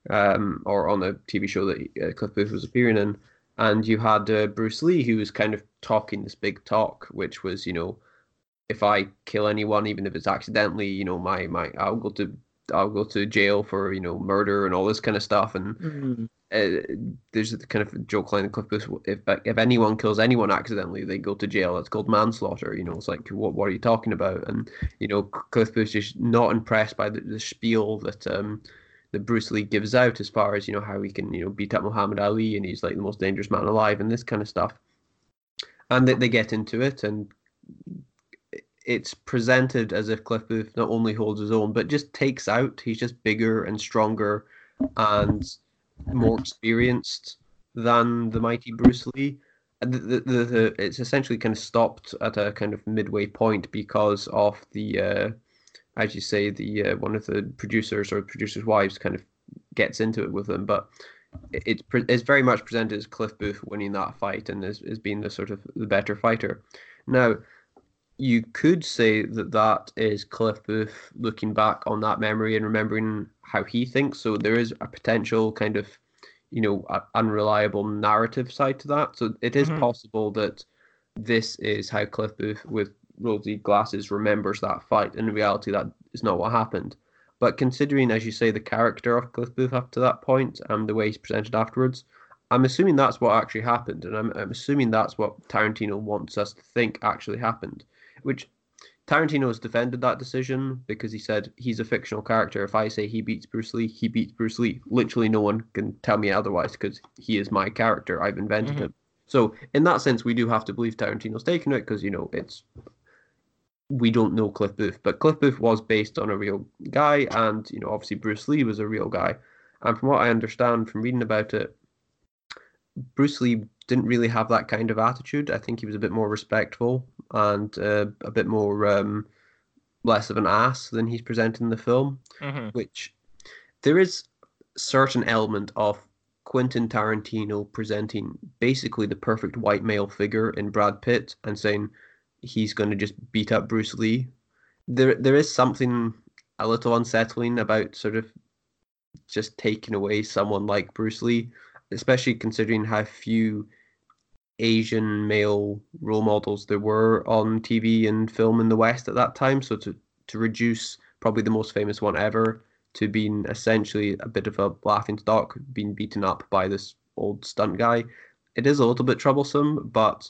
um, or on a TV show that uh, Cliff Booth was appearing in. And you had uh, Bruce Lee, who was kind of talking this big talk, which was, you know, if I kill anyone, even if it's accidentally, you know, my my I'll go to I'll go to jail for you know murder and all this kind of stuff. And Mhm. uh, there's a kind of joke line in Cliff Booth: if if anyone kills anyone accidentally, they go to jail. It's called manslaughter. You know, it's like what what are you talking about? And you know, Cliff just not impressed by the, the spiel that um that Bruce Lee gives out as far as you know how he can you know beat up Muhammad Ali and he's like the most dangerous man alive and this kind of stuff. And they, they get into it and it's presented as if Cliff Booth not only holds his own but just takes out. He's just bigger and stronger and more experienced than the mighty Bruce Lee. The, the, the, the, it's essentially kind of stopped at a kind of midway point because of the, uh, as you say, the uh, one of the producers or producers' wives kind of gets into it with them. But it- it's it's very much presented as Cliff Booth winning that fight and as, as being the sort of the better fighter. Now, you could say that that is Cliff Booth looking back on that memory and remembering how he thinks. So there is a potential kind of, you know, unreliable narrative side to that. So it is Mhm. possible that this is how Cliff Booth with rosy glasses remembers that fight. In reality, that is not what happened. But considering, as you say, the character of Cliff Booth up to that point and the way he's presented afterwards, I'm assuming that's what actually happened, and I'm, I'm assuming that's what Tarantino wants us to think actually happened. Which Tarantino has defended that decision because he said he's a fictional character. If I say he beats Bruce Lee, he beats Bruce Lee. Literally, no one can tell me otherwise because he is my character. I've invented Mhm. him. So, in that sense, we do have to believe Tarantino's taking it because you know it's we don't know Cliff Booth, but Cliff Booth was based on a real guy, and you know obviously Bruce Lee was a real guy. And from what I understand from reading about it, Bruce Lee didn't really have that kind of attitude. I think he was a bit more respectful and uh, a bit more um, less of an ass than he's presented in the film. Mhm. Which there is certain element of Quentin Tarantino presenting basically the perfect white male figure in Brad Pitt and saying he's going to just beat up Bruce Lee. There, there is something a little unsettling about sort of just taking away someone like Bruce Lee, especially considering how few Asian male role models there were on TV and film in the West at that time. So to to reduce probably the most famous one ever to being essentially a bit of a laughing stock, being beaten up by this old stunt guy, it is a little bit troublesome. But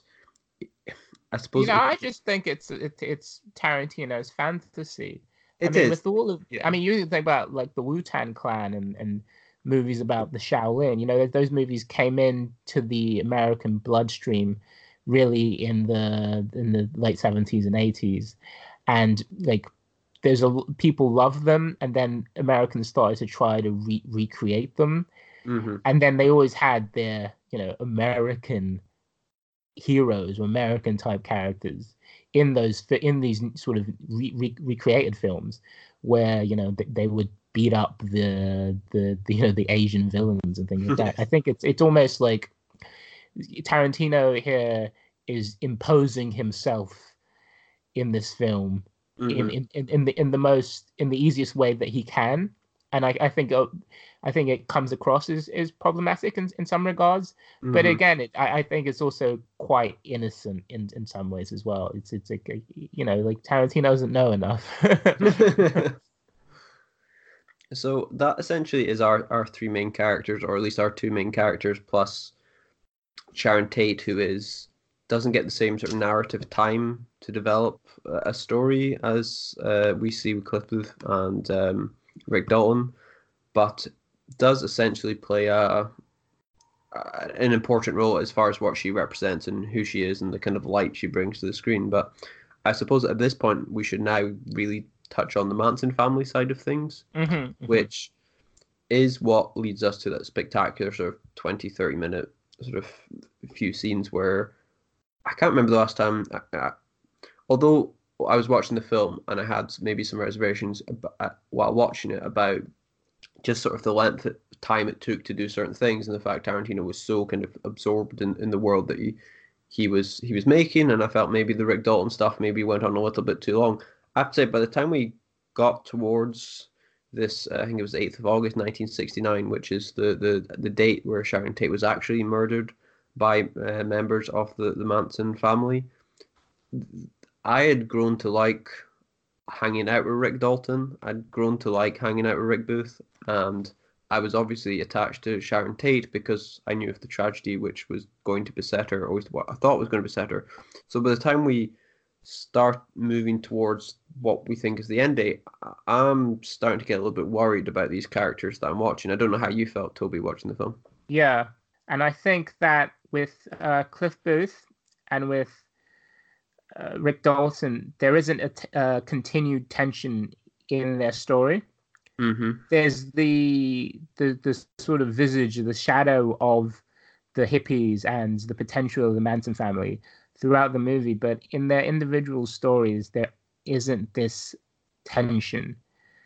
I suppose You know, it- I just think it's it, it's Tarantino's fantasy. I mean, is. with all of. I mean, you think about like the Wu Tang Clan and and movies about the Shaolin. You know, those movies came in to the American bloodstream really in the in the late seventies and eighties, and like there's a people love them, and then Americans started to try to re- recreate them. hmm and then they always had their you know American heroes or American type characters in those in these sort of re- re- recreated films where you know they, they would beat up the, the the you know the Asian villains and things like that. I think it's it's almost like Tarantino here is imposing himself in this film in, Mhm. in, in, in the in the most in the easiest way that he can and i, I think uh, i think it comes across as, as problematic in, in some regards but Mhm. again it, I, I think it's also quite innocent in, in some ways as well it's it's like you know like tarantino doesn't know enough so that essentially is our, our three main characters, or at least our two main characters, plus Sharon Tate, who is doesn't get the same sort of narrative time to develop a story as uh, we see with Cliff Booth and um, Rick Dalton, but does essentially play a, a an important role as far as what she represents and who she is and the kind of light she brings to the screen. But I suppose at this point we should now really touch on the Manson family side of things Mhm, which is what leads us to that spectacular sort of 20 30 minute sort of few scenes where i can't remember the last time I, I, although i was watching the film and i had maybe some reservations about, while watching it about just sort of the length of time it took to do certain things and the fact tarantino was so kind of absorbed in, in the world that he he was he was making and i felt maybe the rick dalton stuff maybe went on a little bit too long i have to say by the time we got towards this uh, I think it was the 8th of August 1969 which is the the the date where Sharon Tate was actually murdered by uh, members of the the Manson family I had grown to like hanging out with Rick Dalton I'd grown to like hanging out with Rick Booth and I was obviously attached to Sharon Tate because I knew of the tragedy which was going to beset her, or what I thought was going to beset her. So by the time we start moving towards what we think is the end date, I'm starting to get a little bit worried about these characters that I'm watching. I don't know how you felt, Toby, watching the film. Yeah, and I think that with uh, Cliff Booth and with uh, Rick Dalton, there isn't a t- uh, continued tension in their story. Mm-hmm. There's the the the sort of visage, the shadow of the hippies and the potential of the Manson family throughout the movie, but in their individual stories, there isn't this tension.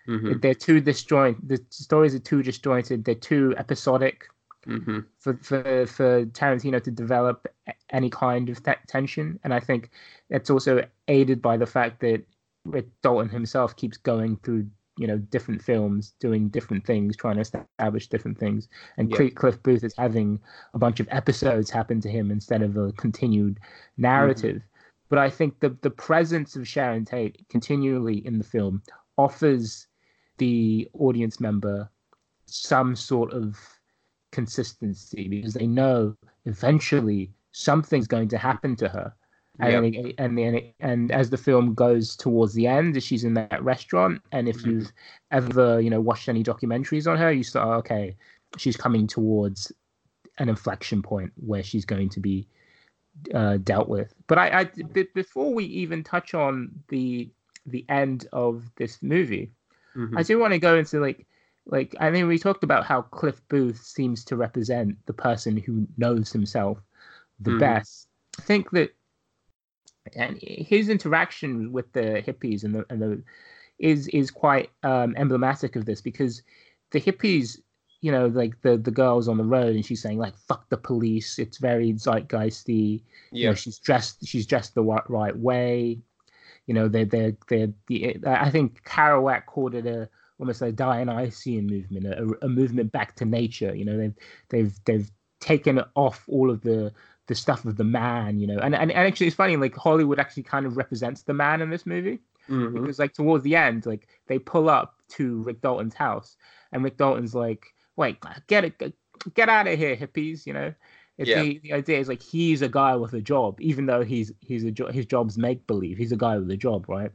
Mm-hmm. They're too disjoint. The stories are too disjointed. They're too episodic Mm-hmm. for for for Tarantino to develop any kind of te- tension, and I think it's also aided by the fact that Rick Dalton himself keeps going through you know different films, doing different things, trying to establish different things, and Yeah. Cliff Booth is having a bunch of episodes happen to him instead of a continued narrative. Mm-hmm. But I think the the presence of Sharon Tate continually in the film offers the audience member some sort of consistency because they know eventually something's going to happen to her. And Yeah. then it- and then and as the film goes towards the end, she's in that restaurant, and if Mhm. you've ever you know watched any documentaries on her, you start okay, she's coming towards an inflection point where she's going to be uh, dealt with. But I, I b- before we even touch on the the end of this movie, Mm-hmm. I do want to go into like like I mean we talked about how Cliff Booth seems to represent the person who knows himself the Mhm. best. I think that and his interaction with the hippies and the and the is is quite um, emblematic of this because the hippies you know like the the girls on the road and she's saying like fuck the police. It's very zeitgeisty. You know Yeah. she's dressed she's dressed the right, right way. You know they're they're they're the i think kerouac called it a almost a dionysian movement a, a movement back to nature. You know they've they've they've taken off all of the the stuff of the man you know and and, and actually it's funny like hollywood actually kind of represents the man in this movie Mhm. because like towards the end like they pull up to rick dalton's house and rick dalton's like wait get it get out of here hippies you know it's Yeah. the, the idea is like he's a guy with a job even though he's he's a jo- his job's make believe he's a guy with a job right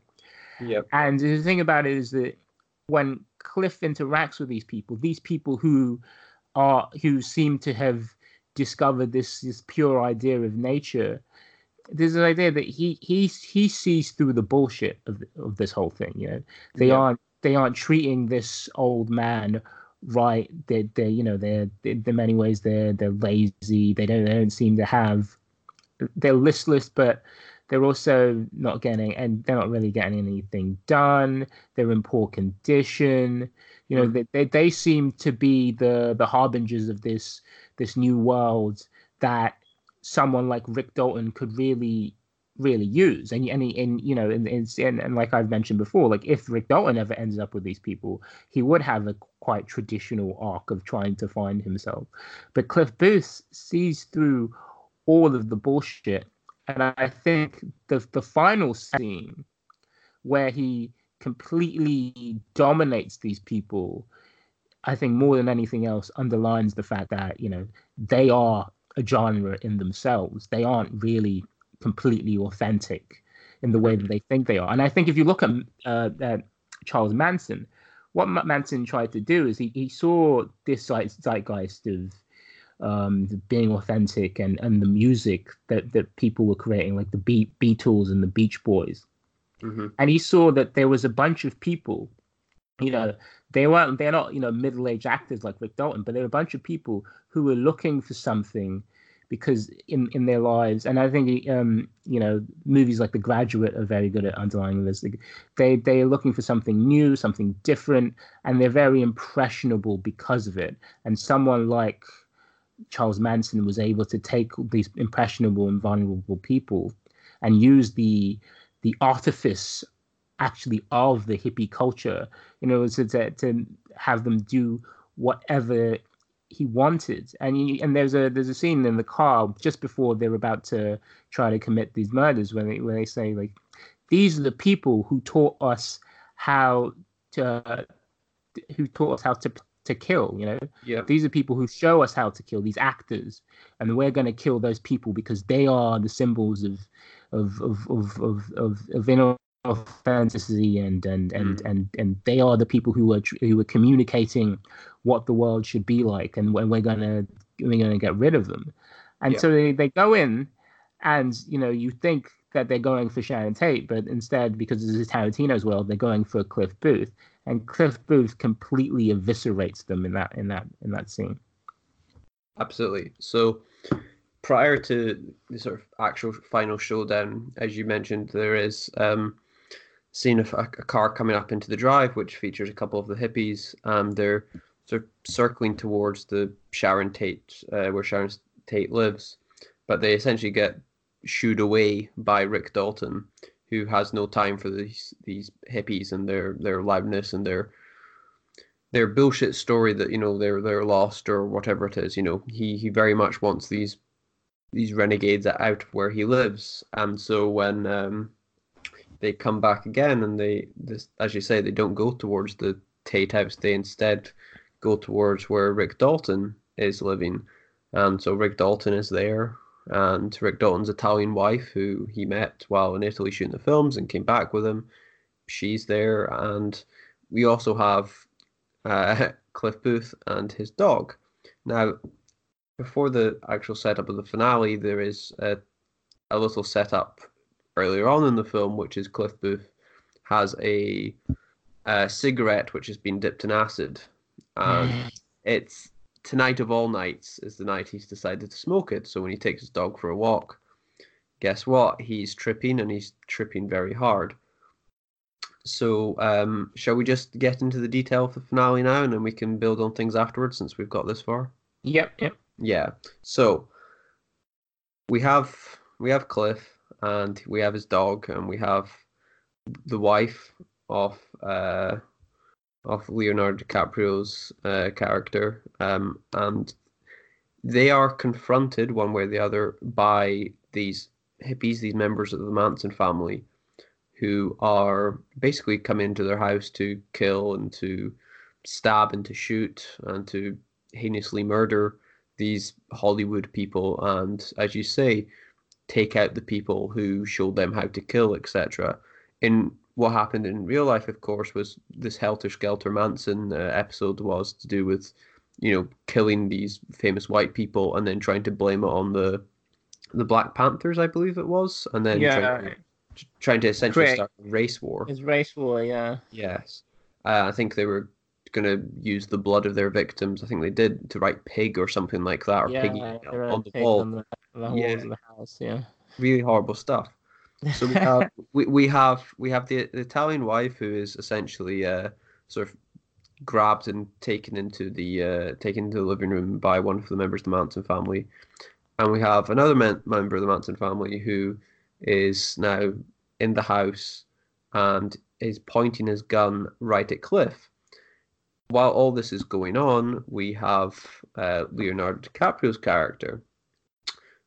Yep. and the thing about it is that when cliff interacts with these people these people who are who seem to have discovered this this pure idea of nature there's an idea that he he he sees through the bullshit of of this whole thing you know they Yeah. aren't they aren't treating this old man right. They they you know they're, they in many ways they're they're lazy. They don't they don't seem to have. They're listless, but they're also not getting and they're not really getting anything done. They're in poor condition. You know hmm. they, they they seem to be the the harbingers of this this new world that someone like Rick Dalton could really really use. And and, and you know and, and and like I've mentioned before like if Rick Dalton ever ends up with these people he would have a quite traditional arc of trying to find himself. But Cliff Booth sees through all of the bullshit. And I think the the final scene where he completely dominates these people I think more than anything else underlines the fact that you know they are a genre in themselves. They aren't really completely authentic in the way that they think they are. And I think if you look at, uh, at Charles Manson, what Manson tried to do is he, he saw this zeitgeist of um, being authentic and, and the music that, that people were creating, like the Be- Beatles and the Beach Boys. hmm And he saw that there was a bunch of people, you know, they weren't, they're not, you know, middle aged actors like Rick Dalton, but there were a bunch of people who were looking for something because in, in their lives, and I think, um, you know, movies like The Graduate are very good at underlying this. They, they are looking for something new, something different, and they're very impressionable because of it. And someone like Charles Manson was able to take these impressionable and vulnerable people and use the the artifice actually of the hippie culture, you know, to to, to have them do whatever he wanted. And you, and there's a there's a scene in the car just before they're about to try to commit these murders when they when they say like these are the people who taught us how to who taught us how to to kill, you know. Yeah. These are people who show us how to kill these actors, and we're going to kill those people because they are the symbols of of of of of of, of inner fantasy and and and and and they are the people who are who are communicating what the world should be like, and when we're gonna we're gonna get rid of them, and Yeah. so they they go in, and you know you think that they're going for Sharon Tate, but instead because this is Tarantino's world, they're going for Cliff Booth, and Cliff Booth completely eviscerates them in that in that in that scene. Absolutely. So prior to the sort of actual final showdown, as you mentioned, there is um of a, a car coming up into the drive, which features a couple of the hippies, and they're sort of circling towards the Sharon Tate, uh, where Sharon Tate lives, but they essentially get shooed away by Rick Dalton, who has no time for these these hippies and their their loudness and their their bullshit story that you know they're they're lost or whatever it is. You know, he he very much wants these these renegades out of where he lives, and so when um, they come back again and they this as you say they don't go towards the Tate house, they instead go towards where Rick Dalton is living, and so Rick Dalton is there. And Rick Dalton's Italian wife, who he met while in Italy shooting the films and came back with him, she's there. And we also have uh, Cliff Booth and his dog. Now, before the actual setup of the finale, there is a, a little setup earlier on in the film, which is Cliff Booth has a, a cigarette which has been dipped in acid, and it's tonight of all nights is the night he's decided to smoke it. So when he takes his dog for a walk, guess what? He's tripping and he's tripping very hard. So, um, shall we just get into the detail of the finale now, and then we can build on things afterwards since we've got this far? Yep, yep. Yeah. So we have we have Cliff and we have his dog and we have the wife of uh of Leonardo DiCaprio's uh, character um and they are confronted one way or the other by these hippies these members of the Manson family who are basically come into their house to kill and to stab and to shoot and to heinously murder these Hollywood people. And, as you say, take out the people who showed them how to kill, etc. In what happened in real life, of course, was this Helter Skelter Manson uh, episode was to do with, you know, killing these famous white people and then trying to blame it on the the Black Panthers, I believe it was, and then Yeah. trying, to, trying to essentially Correct. start a race war. It's race war, yeah. Yes. Uh, I think they were going to use the blood of their victims. I think they did to write pig or something like that, or yeah, piggy on the pigs wall. on the, on the Yeah. of the house. Yeah. Really horrible stuff. So we have we, we have we have the, the Italian wife who is essentially uh, sort of grabbed and taken into the uh, taken into the living room by one of the members of the Manson family, and we have another member of the Manson family who is now in the house and is pointing his gun right at Cliff. While all this is going on, we have uh, Leonardo DiCaprio's character,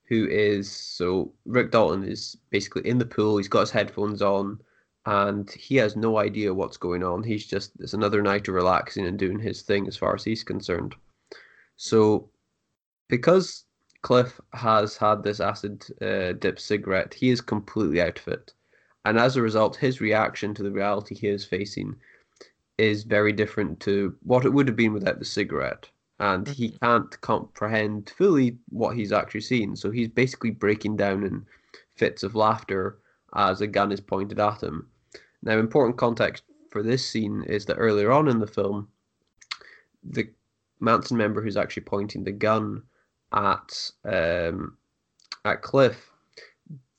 who is so Rick Dalton is basically in the pool. He's got his headphones on, and he has no idea what's going on. He's just it's another night of relaxing and doing his thing as far as he's concerned. So, because Cliff has had this acid uh, dip cigarette, he is completely out of it, and as a result, his reaction to the reality he is facing is very different to what it would have been without the cigarette and he can't comprehend fully what he's actually seeing. So he's basically breaking down in fits of laughter as a gun is pointed at him. Now, important context for this scene is that earlier on in the film, the Manson member who's actually pointing the gun at um, at Cliff,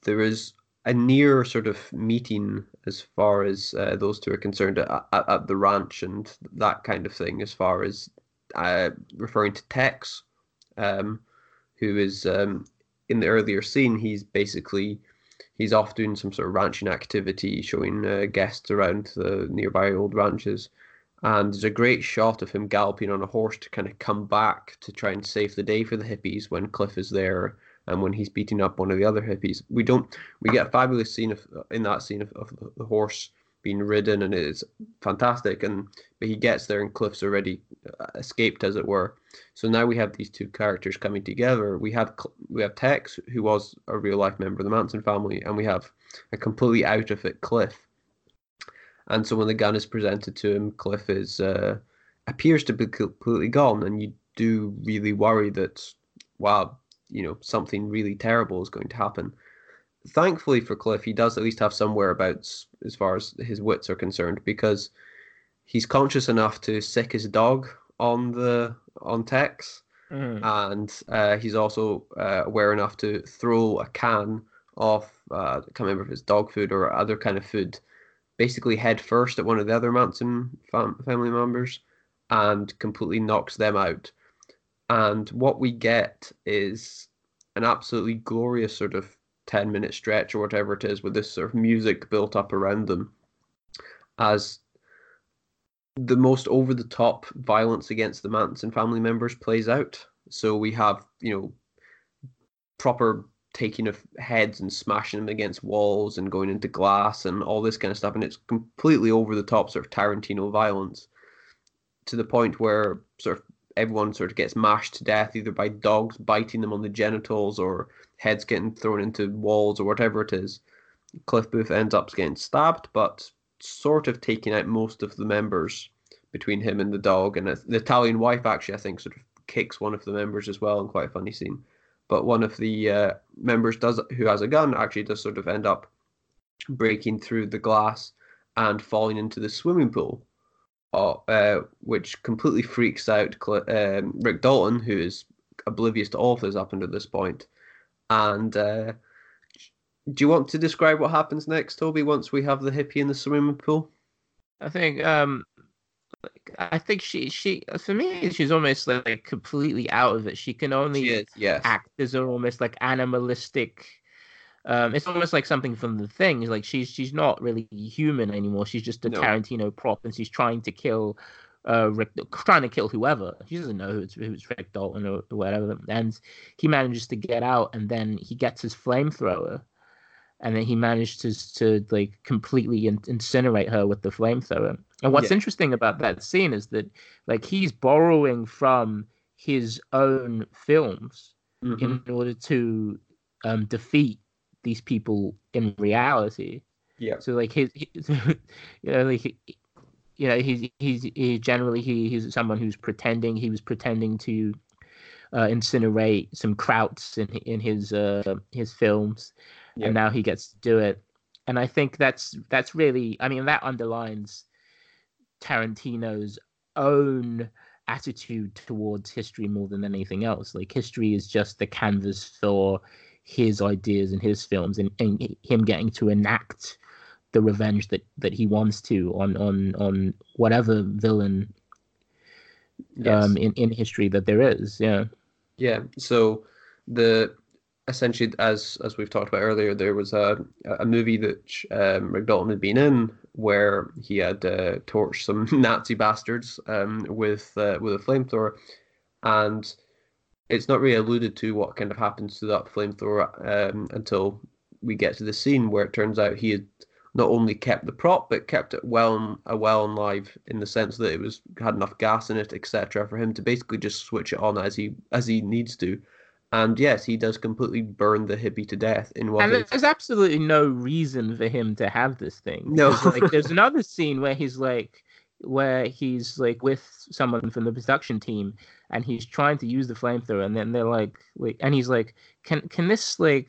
there is a near sort of meeting as far as uh, those two are concerned at, at, at the ranch and that kind of thing, as far as uh, referring to Tex, um, who is um, in the earlier scene. He's basically he's off doing some sort of ranching activity, showing uh, guests around the nearby old ranches. And there's a great shot of him galloping on a horse to kind of come back to try and save the day for the hippies when Cliff is there and when he's beating up one of the other hippies. We don't we get a fabulous scene of in that scene of, of the horse being ridden and it's fantastic and but he gets there and Cliff's already uh, escaped as it were. So now we have these two characters coming together. We have we have Tex who was a real life member of the Manson family and we have a completely out of it Cliff. And so when the gun is presented to him, Cliff is uh, appears to be completely gone, and you do really worry that wow, you know, something really terrible is going to happen. Thankfully for Cliff, he does at least have some whereabouts as far as his wits are concerned, because he's conscious enough to sick his dog on the on Tex, Mm. and uh, he's also uh, aware enough to throw a can of uh, I can't remember if it's dog food or other kind of food, basically head first at one of the other Manson fam- family members, and completely knocks them out. And what we get is an absolutely glorious sort of ten minute stretch or whatever it is with this sort of music built up around them, as the most over the top violence against the Manson family members plays out. So we have, you know, proper taking of heads and smashing them against walls and going into glass and all this kind of stuff. And it's completely over the top sort of Tarantino violence to the point where sort of everyone sort of gets mashed to death either by dogs biting them on the genitals or heads getting thrown into walls or whatever it is. Cliff Booth ends up getting stabbed, but sort of taking out most of the members between him and the dog. And the Italian wife actually, I think, sort of kicks one of the members as well in quite a funny scene. But one of the uh, members does who has a gun actually does sort of end up breaking through the glass and falling into the swimming pool, uh, uh, which completely freaks out um, Rick Dalton, who is oblivious to all of this up until this point. And uh, do you want to describe what happens next, Toby? Once we have the hippie in the swimming pool? I think um I think she she for me she's almost like completely out of it. She can only She is, yes. act as a almost like animalistic um it's almost like something from the thing. Like she's she's not really human anymore. She's just a No. Tarantino prop and she's trying to kill uh Rick trying to kill whoever. She doesn't know who it's, who it's Rick Dalton or whatever. And he manages to get out and then he gets his flamethrower and then he manages to to like completely in- incinerate her with the flamethrower. And what's Yeah. interesting about that scene is that like he's borrowing from his own films Mhm. in order to um, defeat these people in reality. Yeah. So like his, he, you know, like he, you know, he's he's he generally he, he's someone who's pretending. He was pretending to uh, incinerate some krauts in in his uh, his films, Yeah. and now he gets to do it. And I think that's that's really, I mean, that underlines Tarantino's own attitude towards history more than anything else. Like history is just the canvas for his ideas and his films, and, and him getting to enact the revenge that that he wants to on on on whatever villain Yes. um in in history that there is. Yeah. Yeah. So the essentially as as we've talked about earlier, there was a a movie that um, Dalton had been in where he had uh, torched some Nazi bastards um, with uh, with a flamethrower, and it's not really alluded to what kind of happens to that flamethrower um, until we get to the scene where it turns out he had not only kept the prop but kept it well uh, well and live in the sense that it was had enough gas in it etc for him to basically just switch it on as he as he needs to and yes he does completely burn the hippie to death in and is there's absolutely no reason for him to have this thing. No. like, there's another scene where he's like, where he's like with someone from the production team, and he's trying to use the flamethrower, and then they're like, like, and he's like, can can this like,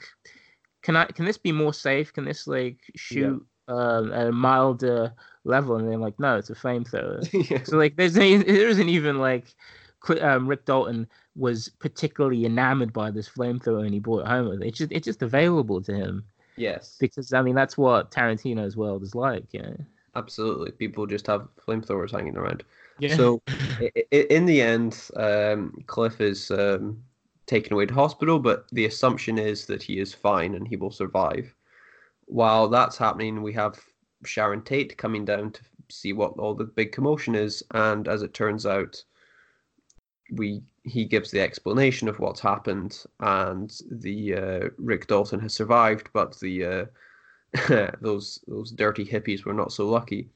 can I can this be more safe? Can this like shoot um, at a milder level? And they're like, no, it's a flamethrower. Yeah. So like, there's there isn't even like, um, Rick Dalton was particularly enamored by this flamethrower, and he brought it home with it. It's just it's just available to him yes because I mean that's what Tarantino's world is like, you know. absolutely people just have flamethrowers hanging around Yeah. So, in the end, um, Cliff is um, taken away to hospital, but the assumption is that he is fine and he will survive. While that's happening, we have Sharon Tate coming down to see what all the big commotion is, and as it turns out, we he gives the explanation of what's happened, and the uh, Rick Dalton has survived, but the uh, those those dirty hippies were not so lucky.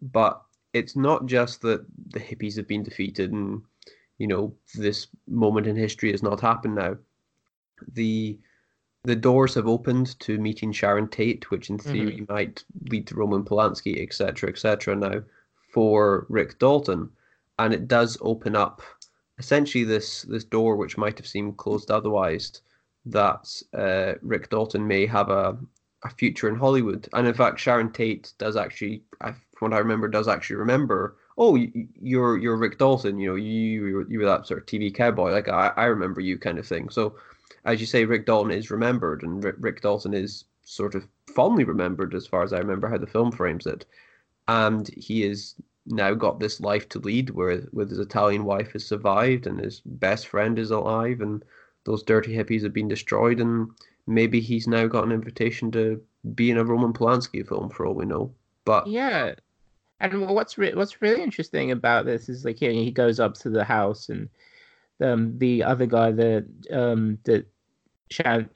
But it's not just that the hippies have been defeated and you know this moment in history has not happened now. The the doors have opened to meeting sharon tate which in theory might lead to roman polanski etc etc now for rick dalton and it does open up essentially this this door which might have seemed closed otherwise that uh, rick dalton may have a a future in Hollywood. And in fact, Sharon Tate does actually, from what I remember, does actually remember. Oh, you're you're Rick Dalton. You know, you you were, you were that sort of TV cowboy. Like I, I remember you, kind of thing. So, as you say, Rick Dalton is remembered, and Rick, Rick Dalton is sort of fondly remembered, as far as I remember how the film frames it. And he has now got this life to lead, where with his Italian wife has survived, and his best friend is alive, and those dirty hippies have been destroyed, and maybe he's now got an invitation to be in a Roman Polanski film for all we know. But Yeah, and what's re- what's really interesting about this is like here he goes up to the house and um the other guy that um that Sharon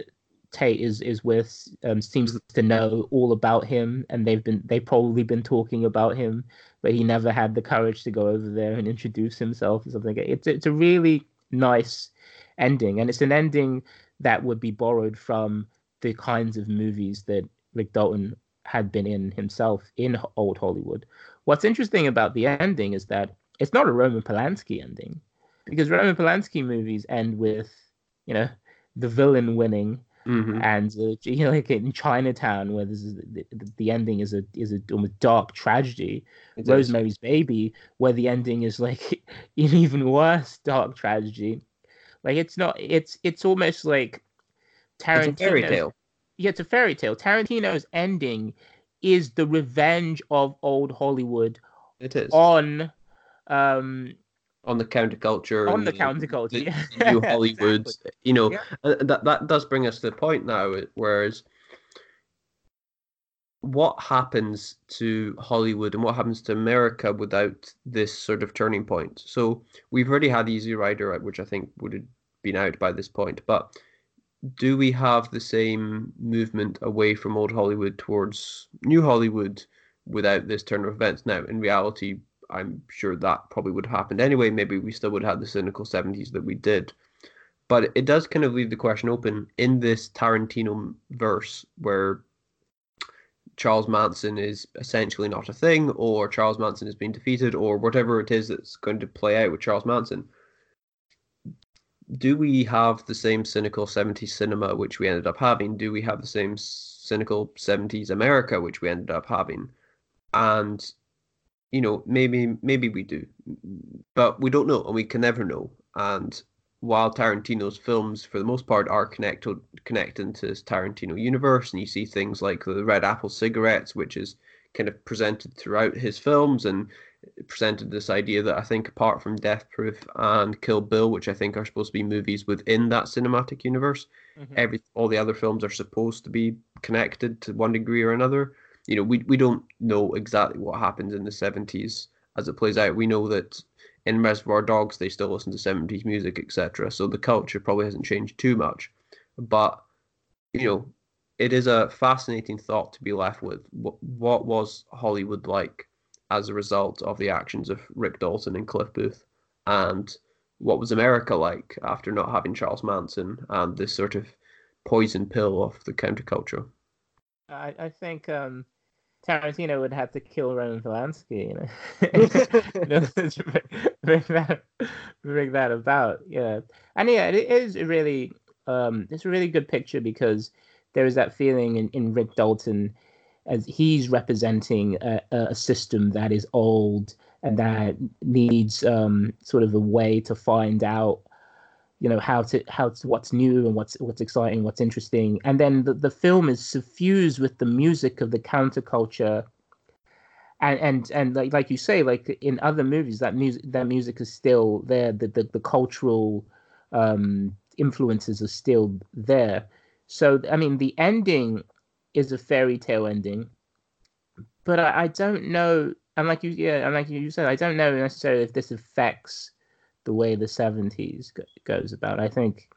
Tate is is with um seems to know all about him and they've been they've probably been talking about him but he never had the courage to go over there and introduce himself or something. It's it's a really nice ending and it's an ending that would be borrowed from the kinds of movies that Rick Dalton had been in himself in old Hollywood. What's interesting about the ending is that it's not a Roman Polanski ending because Roman Polanski movies end with, you know, the villain winning mhm. and uh, you know, like in Chinatown where this is the, the, ending is a is a almost dark tragedy. It is. Rosemary's Baby, where the ending is like an even worse dark tragedy. Like it's not. It's it's almost like Tarantino. Fairy tale. Yeah, it's a fairy tale. Tarantino's ending is the revenge of old Hollywood It is on um on the counterculture. on the counterculture. the yeah. new Hollywood. Exactly. You know, Yeah. uh, that that does bring us to the point now. Whereas, what happens to Hollywood and what happens to America without this sort of turning point? So we've already had Easy Rider, which I think would have been out by this point, but. Do we have the same movement away from old Hollywood towards new Hollywood without this turn of events? Now, in reality, I'm sure that probably would have happened anyway. Maybe we still would have the cynical 70s that we did. But it does kind of leave the question open in this Tarantino verse where Charles Manson is essentially not a thing, or Charles Manson has been defeated, or whatever it is that's going to play out with Charles Manson. Do we have the same cynical 70s cinema which we ended up having? Do we have the same cynical 70s America which we ended up having? And you know, maybe maybe we do, but we don't know, and we can never know. And while Tarantino's films, for the most part, are connected connected to his Tarantino universe, and you see things like the Red Apple cigarettes, which is kind of presented throughout his films, and presented this idea that I think apart from Death Proof and Kill Bill, which I think are supposed to be movies within that cinematic universe, Mhm. every all the other films are supposed to be connected to one degree or another. You know, we we don't know exactly what happens in the seventies as it plays out. We know that in Reservoir Dogs they still listen to seventies music, etc. So the culture probably hasn't changed too much, but you know, it is a fascinating thought to be left with. What what was Hollywood like as a result of the actions of Rick Dalton and Cliff Booth, and what was America like after not having Charles Manson and this sort of poison pill of the counterculture? I, I think um, Tarantino would have to kill Roman Polanski, you know, to bring- that bring that about. Yeah, and yeah, it is a really um, it's a really good picture because there is that feeling in, in Rick Dalton as he's representing a, a system that is old and that needs um, sort of a way to find out you know how to how to what's new and what's what's exciting what's interesting. And then the, the film is suffused with the music of the counterculture. And and and like like you say like in other movies that music that music is still there. The the, the cultural um influences are still there. So i mean the ending is a fairy tale ending but i, I don't know. And like you yeah and like you said i don't know necessarily if this affects the way the 70s go- goes about. I think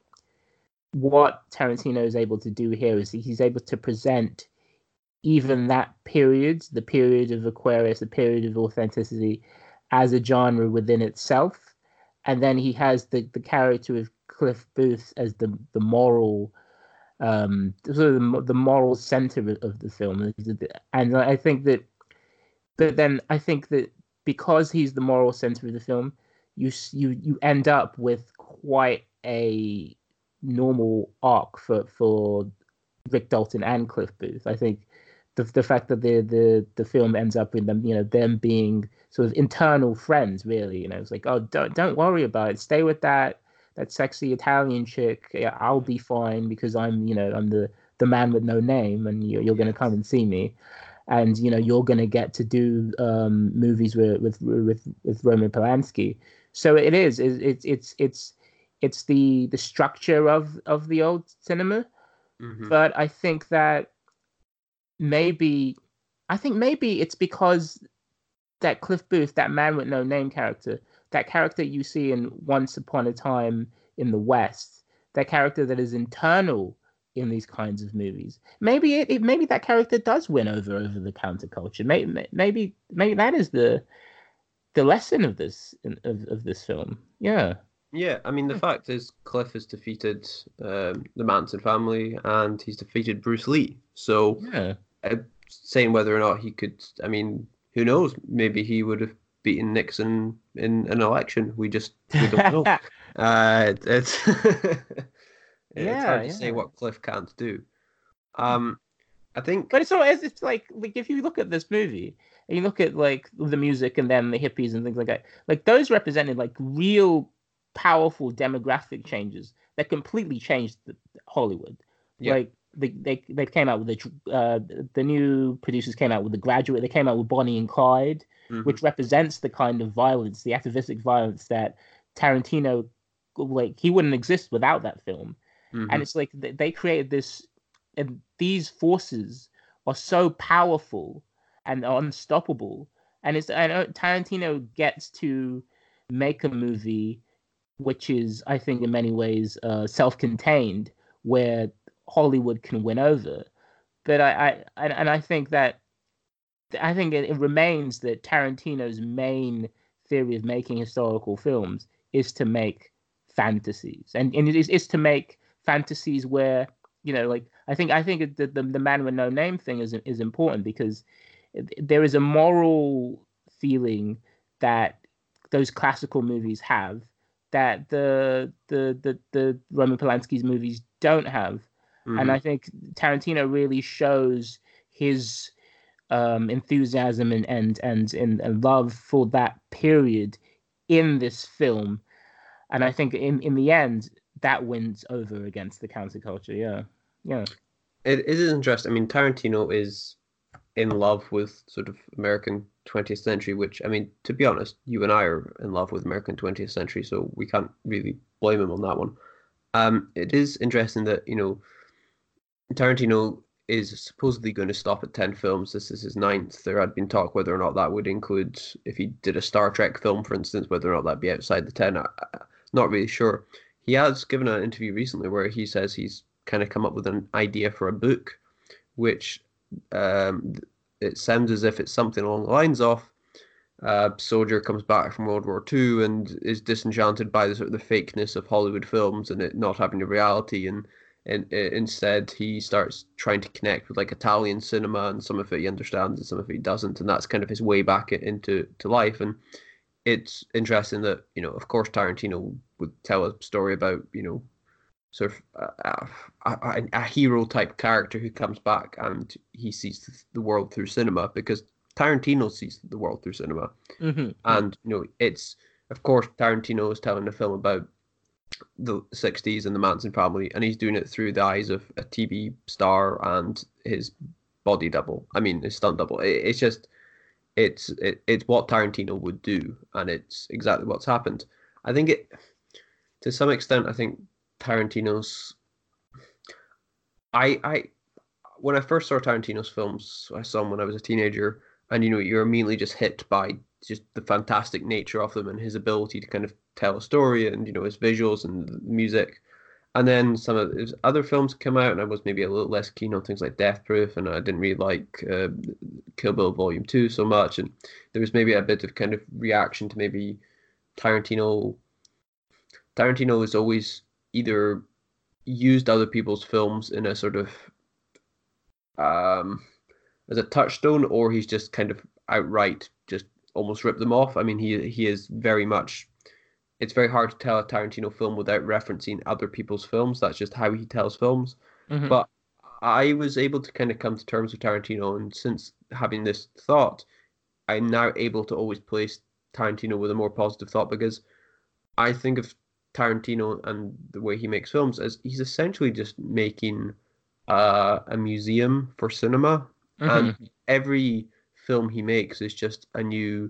what Tarantino is able to do here is he's able to present even that period, the period of Aquarius, the period of authenticity, as a genre within itself. And then he has the, the character of Cliff Booth as the the moral, um, sort of the, the moral center of, the film. And I think that, but then I think that because he's the moral center of the film, you you you end up with quite a normal arc for for Rick Dalton and Cliff Booth. I think the the fact that the the the film ends up with them, you know, them being sort of internal friends, really. You know, it's like, oh, don't don't worry about it. Stay with that that sexy Italian chick. Yeah, I'll be fine because I'm, you know, I'm the the man with no name, and you're you're gonna come and see me. And you know you're gonna get to do um, movies with with with with Roman Polanski. So it is. It's it's it's it's the the structure of of the old cinema Mhm. but I think that maybe I think maybe it's because that Cliff Booth, that man with no name character, that character you see in Once Upon a Time in the West, that character that is internal in these kinds of movies. Maybe it, it maybe that character does win over over the counterculture. Maybe maybe maybe that is the the lesson of this of, of this film. Yeah. Yeah, I mean the fact is Cliff has defeated um, the Manson family and he's defeated Bruce Lee. So Yeah. uh, saying whether or not he could, I mean, who knows? Maybe he would have beaten Nixon in an election. We just we don't know. uh, it's it's Yeah, hard to say what Cliff can't do. Um, I think, But it's all it's, it's like like if you look at this movie and you look at like the music and then the hippies and things like that, like those represented like real powerful demographic changes that completely changed the, Hollywood. Yeah. Like they, they they came out with the uh, the new producers came out with the graduate. They came out with Bonnie and Clyde, Mhm. which represents the kind of violence, the atavistic violence that Tarantino like he wouldn't exist without that film Mhm. and it's like th- they created this and these forces are so powerful and unstoppable. And it's I know tarantino gets to make a movie which is i think in many ways uh, self-contained where hollywood can win over. But i i and, and i think that i think it, it remains that tarantino's main theory of making historical films is to make fantasies. And, and it is, is to make fantasies where you know like i think i think the, the, the man with no name thing is is important because there is a moral feeling that those classical movies have that the the the, the roman polanski's movies don't have Mhm. and i think tarantino really shows his um, enthusiasm and and and and and love for that period in this film, and I think in in the end that wins over against the counterculture. Yeah, yeah. It, it is interesting. I mean, Tarantino is in love with sort of American 20th century, which, I mean, to be honest, you and I are in love with American 20th century, so we can't really blame him on that one. Um, it is interesting that, you know, Tarantino is supposedly going to stop at 10 films. This is his ninth. There had been talk whether or not that would include, if he did a Star Trek film, for instance, whether or not that'd be outside the 10. I, I- not really sure. He has given an interview recently where he says he's kind of come up with an idea for a book, which um, it sounds as if it's something along the lines of uh, soldier comes back from World War II and is disenchanted by the sort of the fakeness of Hollywood films and it not having a reality, and, and uh, instead he starts trying to connect with like Italian cinema, and some of it he understands and some of it he doesn't, and that's kind of his way back into to life. And it's interesting that you know, of course, Tarantino would tell a story about you know sort of a, a, a, a hero type character who comes back and he sees the world through cinema because Tarantino sees the world through cinema, Mm-hmm. and you know it's of course Tarantino is telling a film about the 60s and the Manson family, and he's doing it through the eyes of a TV star and his body double. I mean, his stunt double. It, it's just it's it, it's what Tarantino would do, and it's exactly what's happened. I think it to some extent. I think Tarantino's. I I when I first saw Tarantino's films, I saw them when I was a teenager, and you know you're immediately just hit by just the fantastic nature of them and his ability to kind of tell a story and you know his visuals and music. And then some of his other films come out, and I was maybe a little less keen on things like Death Proof, and I didn't really like uh, Kill Bill Volume Two so much. And there was maybe a bit of kind of reaction to maybe Tarantino. Tarantino is always either used other people's films in a sort of um, as a touchstone, or he's just kind of outright just almost ripped them off. I mean, he he is very much. It's very hard to tell a Tarantino film without referencing other people's films. That's just how he tells films. Mhm. But I was able to kind of come to terms with Tarantino, and since having this thought, I'm now able to always place Tarantino with a more positive thought because I think of Tarantino and the way he makes films is he's essentially just making uh, a museum for cinema, and every film he makes is just a new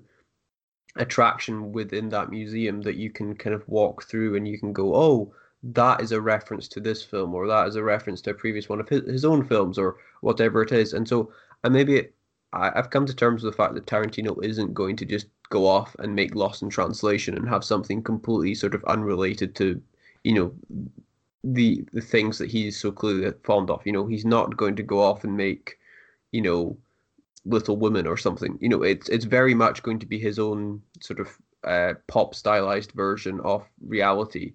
attraction within that museum that you can kind of walk through and you can go, oh, that is a reference to this film, or that is a reference to a previous one of his, his own films, or whatever it is. And so, and maybe it, I, I've come to terms with the fact that Tarantino isn't going to just go off and make Lost in Translation and have something completely sort of unrelated to, you know, the the things that he's so clearly fond of. You know, he's not going to go off and make, you know, Little Women or something. You know, it's it's very much going to be his own sort of uh, pop stylized version of reality.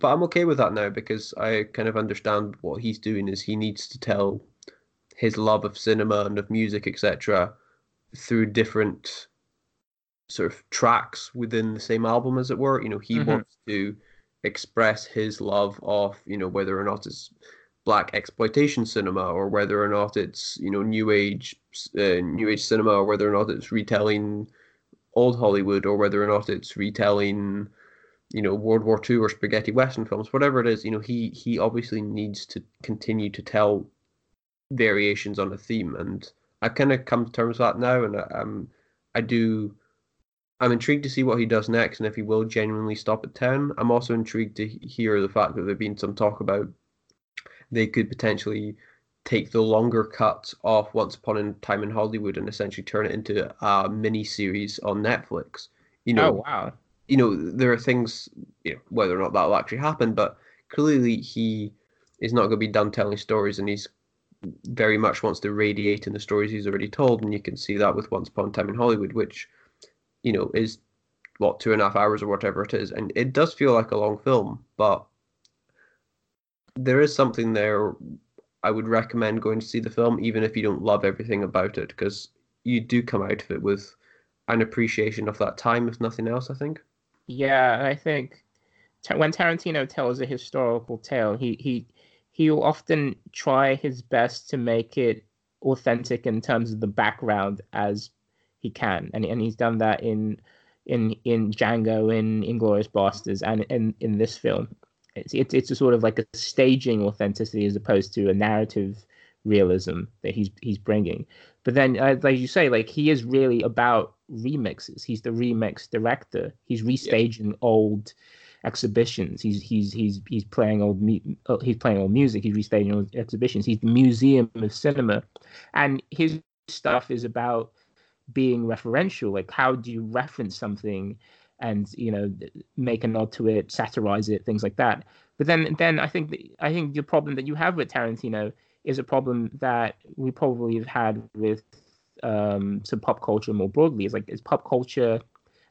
But I'm okay with that now because I kind of understand what he's doing is he needs to tell his love of cinema and of music, etc., through different sort of tracks within the same album, as it were. You know, he Mhm. wants to express his love of, you know, whether or not it's black exploitation cinema or whether or not it's, you know, new age, uh, new age cinema or whether or not it's retelling old Hollywood or whether or not it's retelling, you know, World War II or spaghetti western films, whatever it is, you know, he he obviously needs to continue to tell variations on a theme, and I've kind of come to terms with that now, and I, um, I do. I'm intrigued to see what he does next, and if he will genuinely stop at ten. I'm also intrigued to hear the fact that there've been some talk about they could potentially take the longer cut of Once Upon a Time in Hollywood and essentially turn it into a mini series on Netflix. You know, oh wow. you know, there are things, you know, whether or not that'll actually happen, but clearly he is not going to be done telling stories, and he's very much wants to radiate in the stories he's already told, and you can see that with Once Upon a Time in Hollywood, which, you know, is what two and a half hours or whatever it is, and it does feel like a long film, but there is something there. I would recommend going to see the film, even if you don't love everything about it, because you do come out of it with an appreciation of that time, if nothing else. I think. Yeah, I think when Tarantino tells a historical tale, he he he'll often try his best to make it authentic in terms of the background as he can, and and he's done that in in in Django, in Inglourious Basterds, and in in this film. It's it's it's a sort of like a staging authenticity as opposed to a narrative realism that he's he's bringing. But then, uh, like you say, like he is really about remixes. He's the remix director. He's restaging old exhibitions. He's he's he's he's playing old mu- uh, he's playing old music. He's restaging old exhibitions. He's the museum of cinema, and his stuff is about being referential. Like how do you reference something, and you know make a nod to it, satirize it, things like that. But then then I think the, I think the problem that you have with Tarantino is a problem that we probably have had with um, some pop culture more broadly. is like is pop culture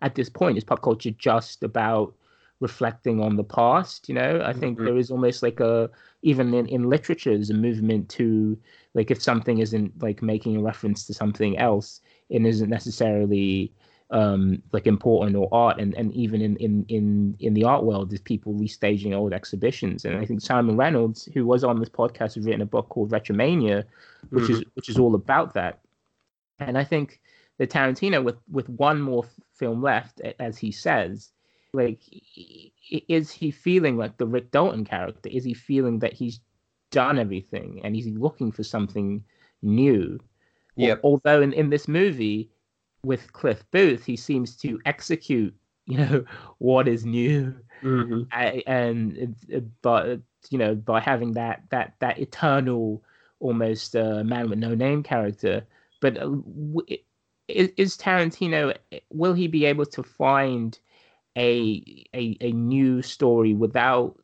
at this point is pop culture just about reflecting on the past you know i think Mhm. there is almost like a even in, in literature there's a movement to like if something isn't like making a reference to something else it isn't necessarily um like important or art and and even in in in in the art world there's people restaging old exhibitions and i think simon reynolds who was on this podcast has written a book called retromania which is which is all about that and I think that Tarantino, with with one more f- film left, as he says, like, is he feeling like the Rick Dalton character? Is he feeling that he's done everything, and is he looking for something new? Yep. Although in, in this movie, with Cliff Booth, he seems to execute, you know, what is new, Mm-hmm. I- and uh, but you know, by having that that that eternal, almost uh, man with no name character. But uh, w- is, is Tarantino? Will he be able to find a a a new story without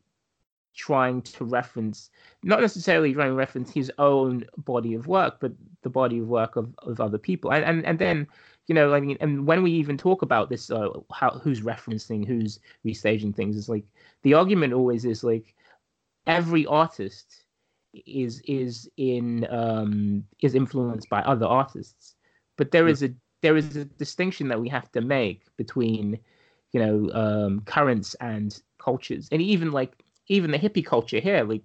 trying to reference, not necessarily trying to reference his own body of work, but the body of work of, of other people, and and and then you know, I mean, and when we even talk about this, uh, how who's referencing, who's restaging things, it's like the argument always is like every artist is is in um is influenced by other artists, but there is a there is a distinction that we have to make between you know um currents and cultures, and even like even the hippie culture here, like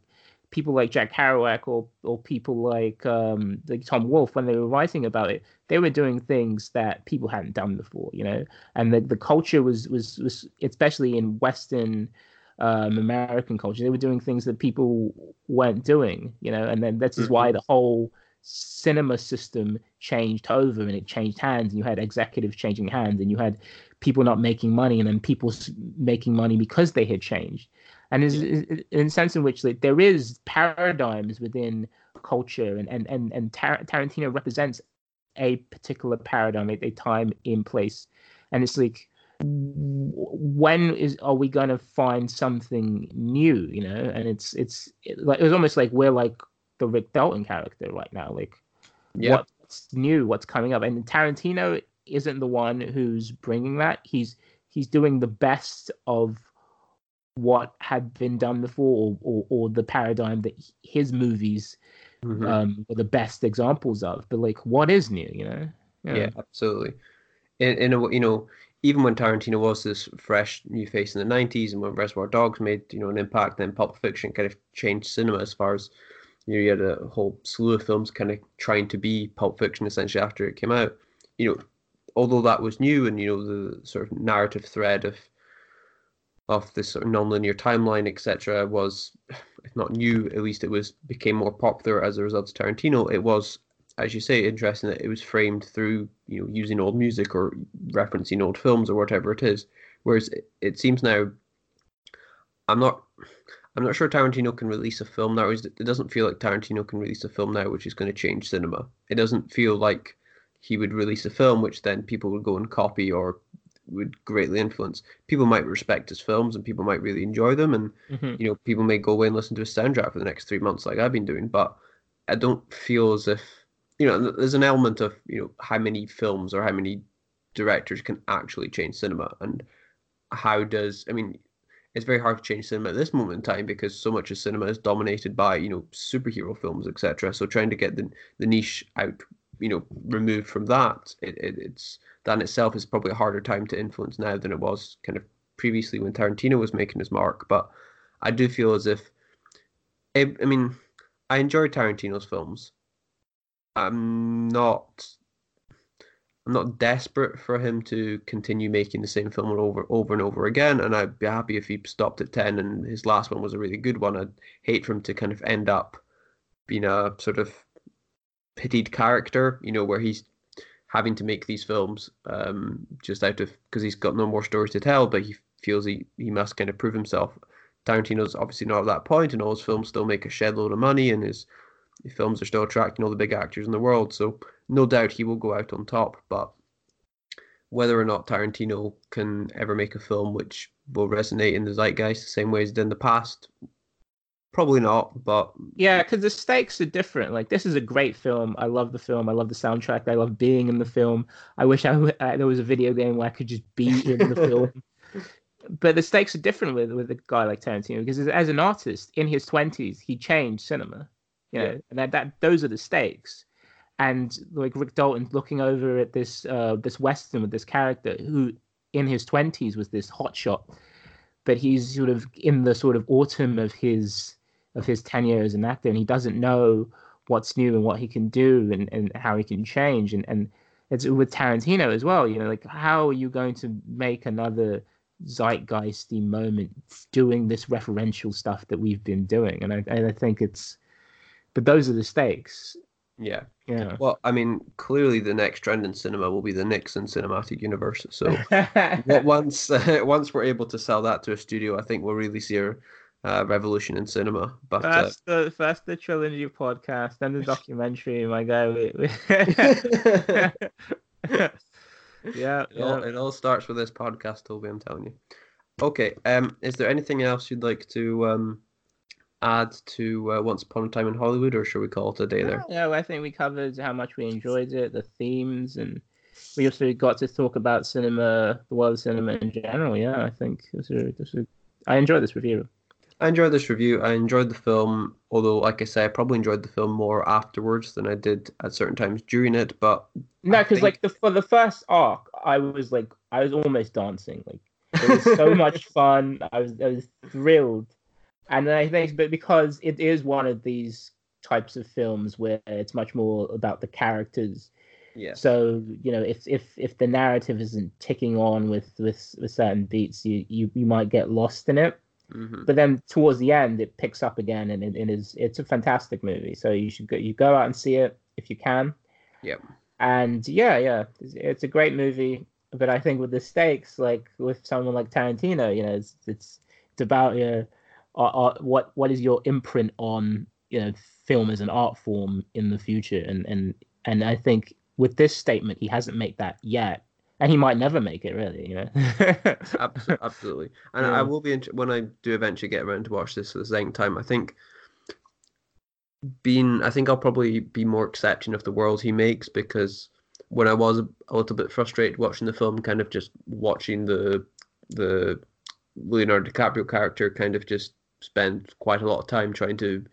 people like Jack Kerouac or or people like um like Tom Wolfe when they were writing about it, they were doing things that people hadn't done before, you know, and the the culture was was was especially in Western um, American culture, they were doing things that people weren't doing, you know, and then this is why the whole cinema system changed over and it changed hands and you had executives changing hands and you had people not making money and then people making money because they had changed and is is- in a sense in which like, there is paradigms within culture and and and, and Tar- tarantino represents a particular paradigm a, a time in place. And it's like when is are we going to find something new you know? And it's it's it, like it's almost like we're like the rick dalton character right now like Yeah. what's new? What's coming up? And tarantino isn't the one who's bringing that. He's he's doing the best of what had been done before or, or, or the paradigm that his movies Mhm. um were the best examples of but like what is new you know Yeah, absolutely. and, in a w- you know, even when Tarantino was this fresh new face in the '90s, and when Reservoir Dogs made you know an impact, then Pulp Fiction kind of changed cinema as far as you know you had a whole slew of films kind of trying to be Pulp Fiction essentially after it came out. You know, although that was new, and you know the sort of narrative thread of of this sort of nonlinear timeline, etc., was if not new, at least it was became more popular as a result of Tarantino. It was as you say, interesting that it was framed through you know using old music or referencing old films or whatever it is. Whereas it, it seems now, I'm not, I'm not sure Tarantino can release a film now. It doesn't feel like Tarantino can release a film now which is going to change cinema. It doesn't feel like he would release a film which then people would go and copy or would greatly influence. People might respect his films and people might really enjoy them, and Mhm. you know people may go away and listen to his soundtrack for the next three months like I've been doing. But I don't feel as if you know, there's an element of you know how many films or how many directors can actually change cinema, and how does I mean, it's very hard to change cinema at this moment in time because so much of cinema is dominated by you know superhero films, etc. So trying to get the the niche out, you know, removed from that, it, it it's that in itself is probably a harder time to influence now than it was kind of previously when Tarantino was making his mark. But I do feel as if, I, I mean, I enjoy Tarantino's films I'm not I'm not desperate for him to continue making the same film over over and over again, and I'd be happy if he stopped at ten and his last one was a really good one. I'd hate for him to kind of end up being a sort of pitied character, you know, where he's having to make these films um, just out of because he's got no more stories to tell, but he feels he, he must kind of prove himself. Tarantino's obviously not at that point, and all his films still make a shed load of money, and his, films are still attracting all the big actors in the world. So no doubt he will go out on top. But whether or not Tarantino can ever make a film which will resonate in the zeitgeist the same way as did in the past, probably not. But Yeah, because the stakes are different. Like this is a great film. I love the film. I love the soundtrack. I love being in the film. I wish I uh, there was a video game where I could just be in the film. But the stakes are different with with a guy like Tarantino because as- as an artist in his twenties, he changed cinema. You know, Yeah. and that, that those are the stakes. And like Rick Dalton looking over at this uh this western with this character who in his twenties was this hotshot, but he's sort of in the sort of autumn of his of his tenure as an actor and he doesn't know what's new and what he can do and, and how he can change and, and it's with Tarantino as well, you know, like how are you going to make another zeitgeisty moment doing this referential stuff that we've been doing? And I and I think it's but those are the stakes. yeah, Yeah. well, I mean, clearly the next trend in cinema will be the Nixon cinematic universe. So once uh, once we're able to sell that to a studio, I think we'll really see a uh, revolution in cinema. But uh, First the first the trilogy podcast, then the documentary, my guy. We, we... yeah, it, all, yeah. it all starts with this podcast, Toby. I'm telling you. Okay. Um, is there anything else you'd like to um add to uh, Once Upon a Time in Hollywood, or should we call it a day there? Yeah, I think we covered how much we enjoyed it, the themes, and we also got to talk about cinema, the world of cinema in general. Yeah, I think was a, it was a, I enjoyed this review. I enjoyed this review. I enjoyed the film, although, like I say, I probably enjoyed the film more afterwards than I did at certain times during it. But No, because think- like the for the first arc, I was like I was almost dancing. Like it was so much fun. I was I was thrilled, and then I think, but because it is one of these types of films where it's much more about the characters. yeah, So you know, if if if the narrative isn't ticking on with with, with certain beats, you, you you might get lost in it. Hmm But then towards the end, it picks up again, and it, it is it's a fantastic movie. So you should go you go out and see it if you can. Yep. And yeah, yeah, it's, it's a great movie. But I think with the stakes, like with someone like Tarantino, you know, it's it's it's about you know, uh, uh, what what is your imprint on you know film as an art form in the future, and and and I think with this statement, he hasn't made that yet, and he might never make it really. You know. Absolutely. And Yeah. I will be int- when I do eventually get around to watch this for the second time. I think being, I think I'll probably be more accepting of the world he makes because when I was a, little bit frustrated watching the film, kind of just watching the the Leonardo DiCaprio character kind of just spend quite a lot of time trying to, you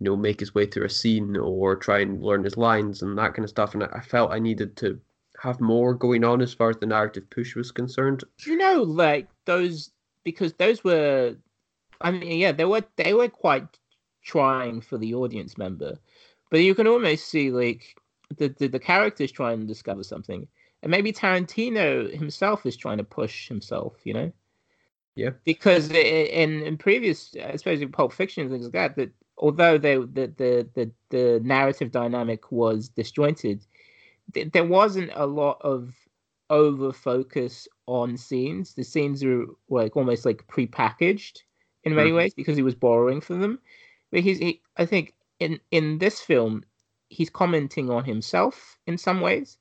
know, make his way through a scene or try and learn his lines and that kind of stuff. And I felt I needed to have more going on as far as the narrative push was concerned. You know like those because those were I mean yeah they were they were quite trying for the audience member but you can almost see like the the, the characters trying to discover something and maybe Tarantino himself is trying to push himself you know Yeah. because in in previous I suppose in Pulp Fiction and things like that that although they the the the, the narrative dynamic was disjointed th- there wasn't a lot of over focus on scenes. The scenes are like almost like prepackaged in many Mhm. ways because he was borrowing from them. But he's, he, I think, in in this film, he's commenting on himself in some ways,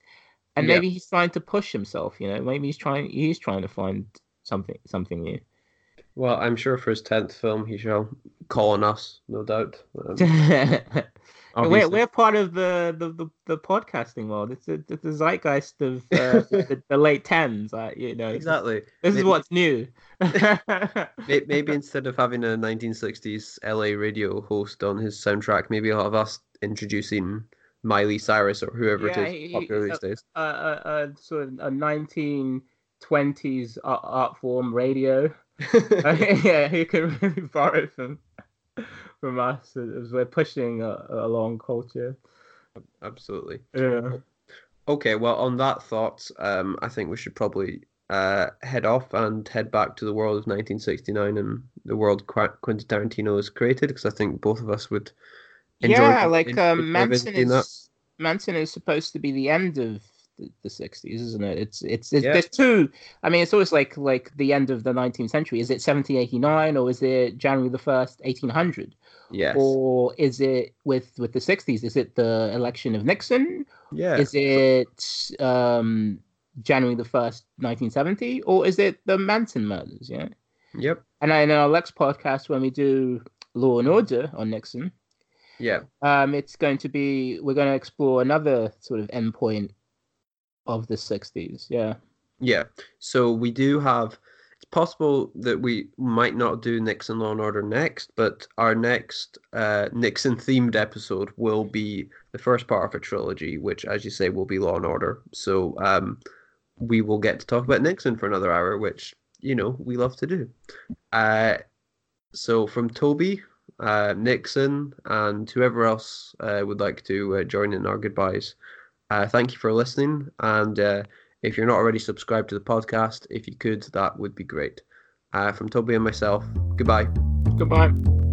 and Yeah. maybe he's trying to push himself. You know, maybe he's trying he's trying to find something something new. Well, I'm sure for his tenth film, he shall call on us, no doubt. Um, we're, we're part of the the, the, the podcasting world. It's the, it's the zeitgeist of uh, the, the late tens. Uh, you know, exactly. This is what's new. Maybe instead of having a 1960s LA radio host on his soundtrack, maybe he'll have us introducing Miley Cyrus or whoever Yeah, it he- popular these uh, days. a, a, a sort of a 1920s art, art form radio. yeah, you can really borrow from from us as we're pushing uh, along culture. absolutely. Yeah. Okay, well, on that thought, um, I think we should probably uh, head off and head back to the world of 1969 and the world Qu- Quentin Tarantino has created, because I think both of us would enjoy. yeah, like um, Manson visiting that. is Manson is supposed to be the end of the, the 60s, isn't it? It's it's, it's Yeah. there's two. I mean, it's always like like the end of the 19th century. Is it 1789 or is it January the first, 1800? Yes. Or is it with with the 60s? Is it the election of Nixon? yeah. Is it um, January the first, 1970, or is it the Manson murders? Yeah. Yep. And in our next podcast, when we do Law and Order on Nixon, Yeah. um, it's going to be we're going to explore another sort of endpoint of the 60s. Yeah. Yeah. So we do have. It's possible that we might not do Nixon Law and Order next, but our next uh, Nixon themed episode will be the first part of a trilogy, which, as you say, will be Law and Order. So um, we will get to talk about Nixon for another hour, which you know we love to do. Uh, so from Toby, uh, Nixon, and whoever else uh, would like to uh, join in our goodbyes. Uh, thank you for listening, and uh, if you're not already subscribed to the podcast, if you could, that would be great. Uh, from Toby and myself, goodbye. Goodbye.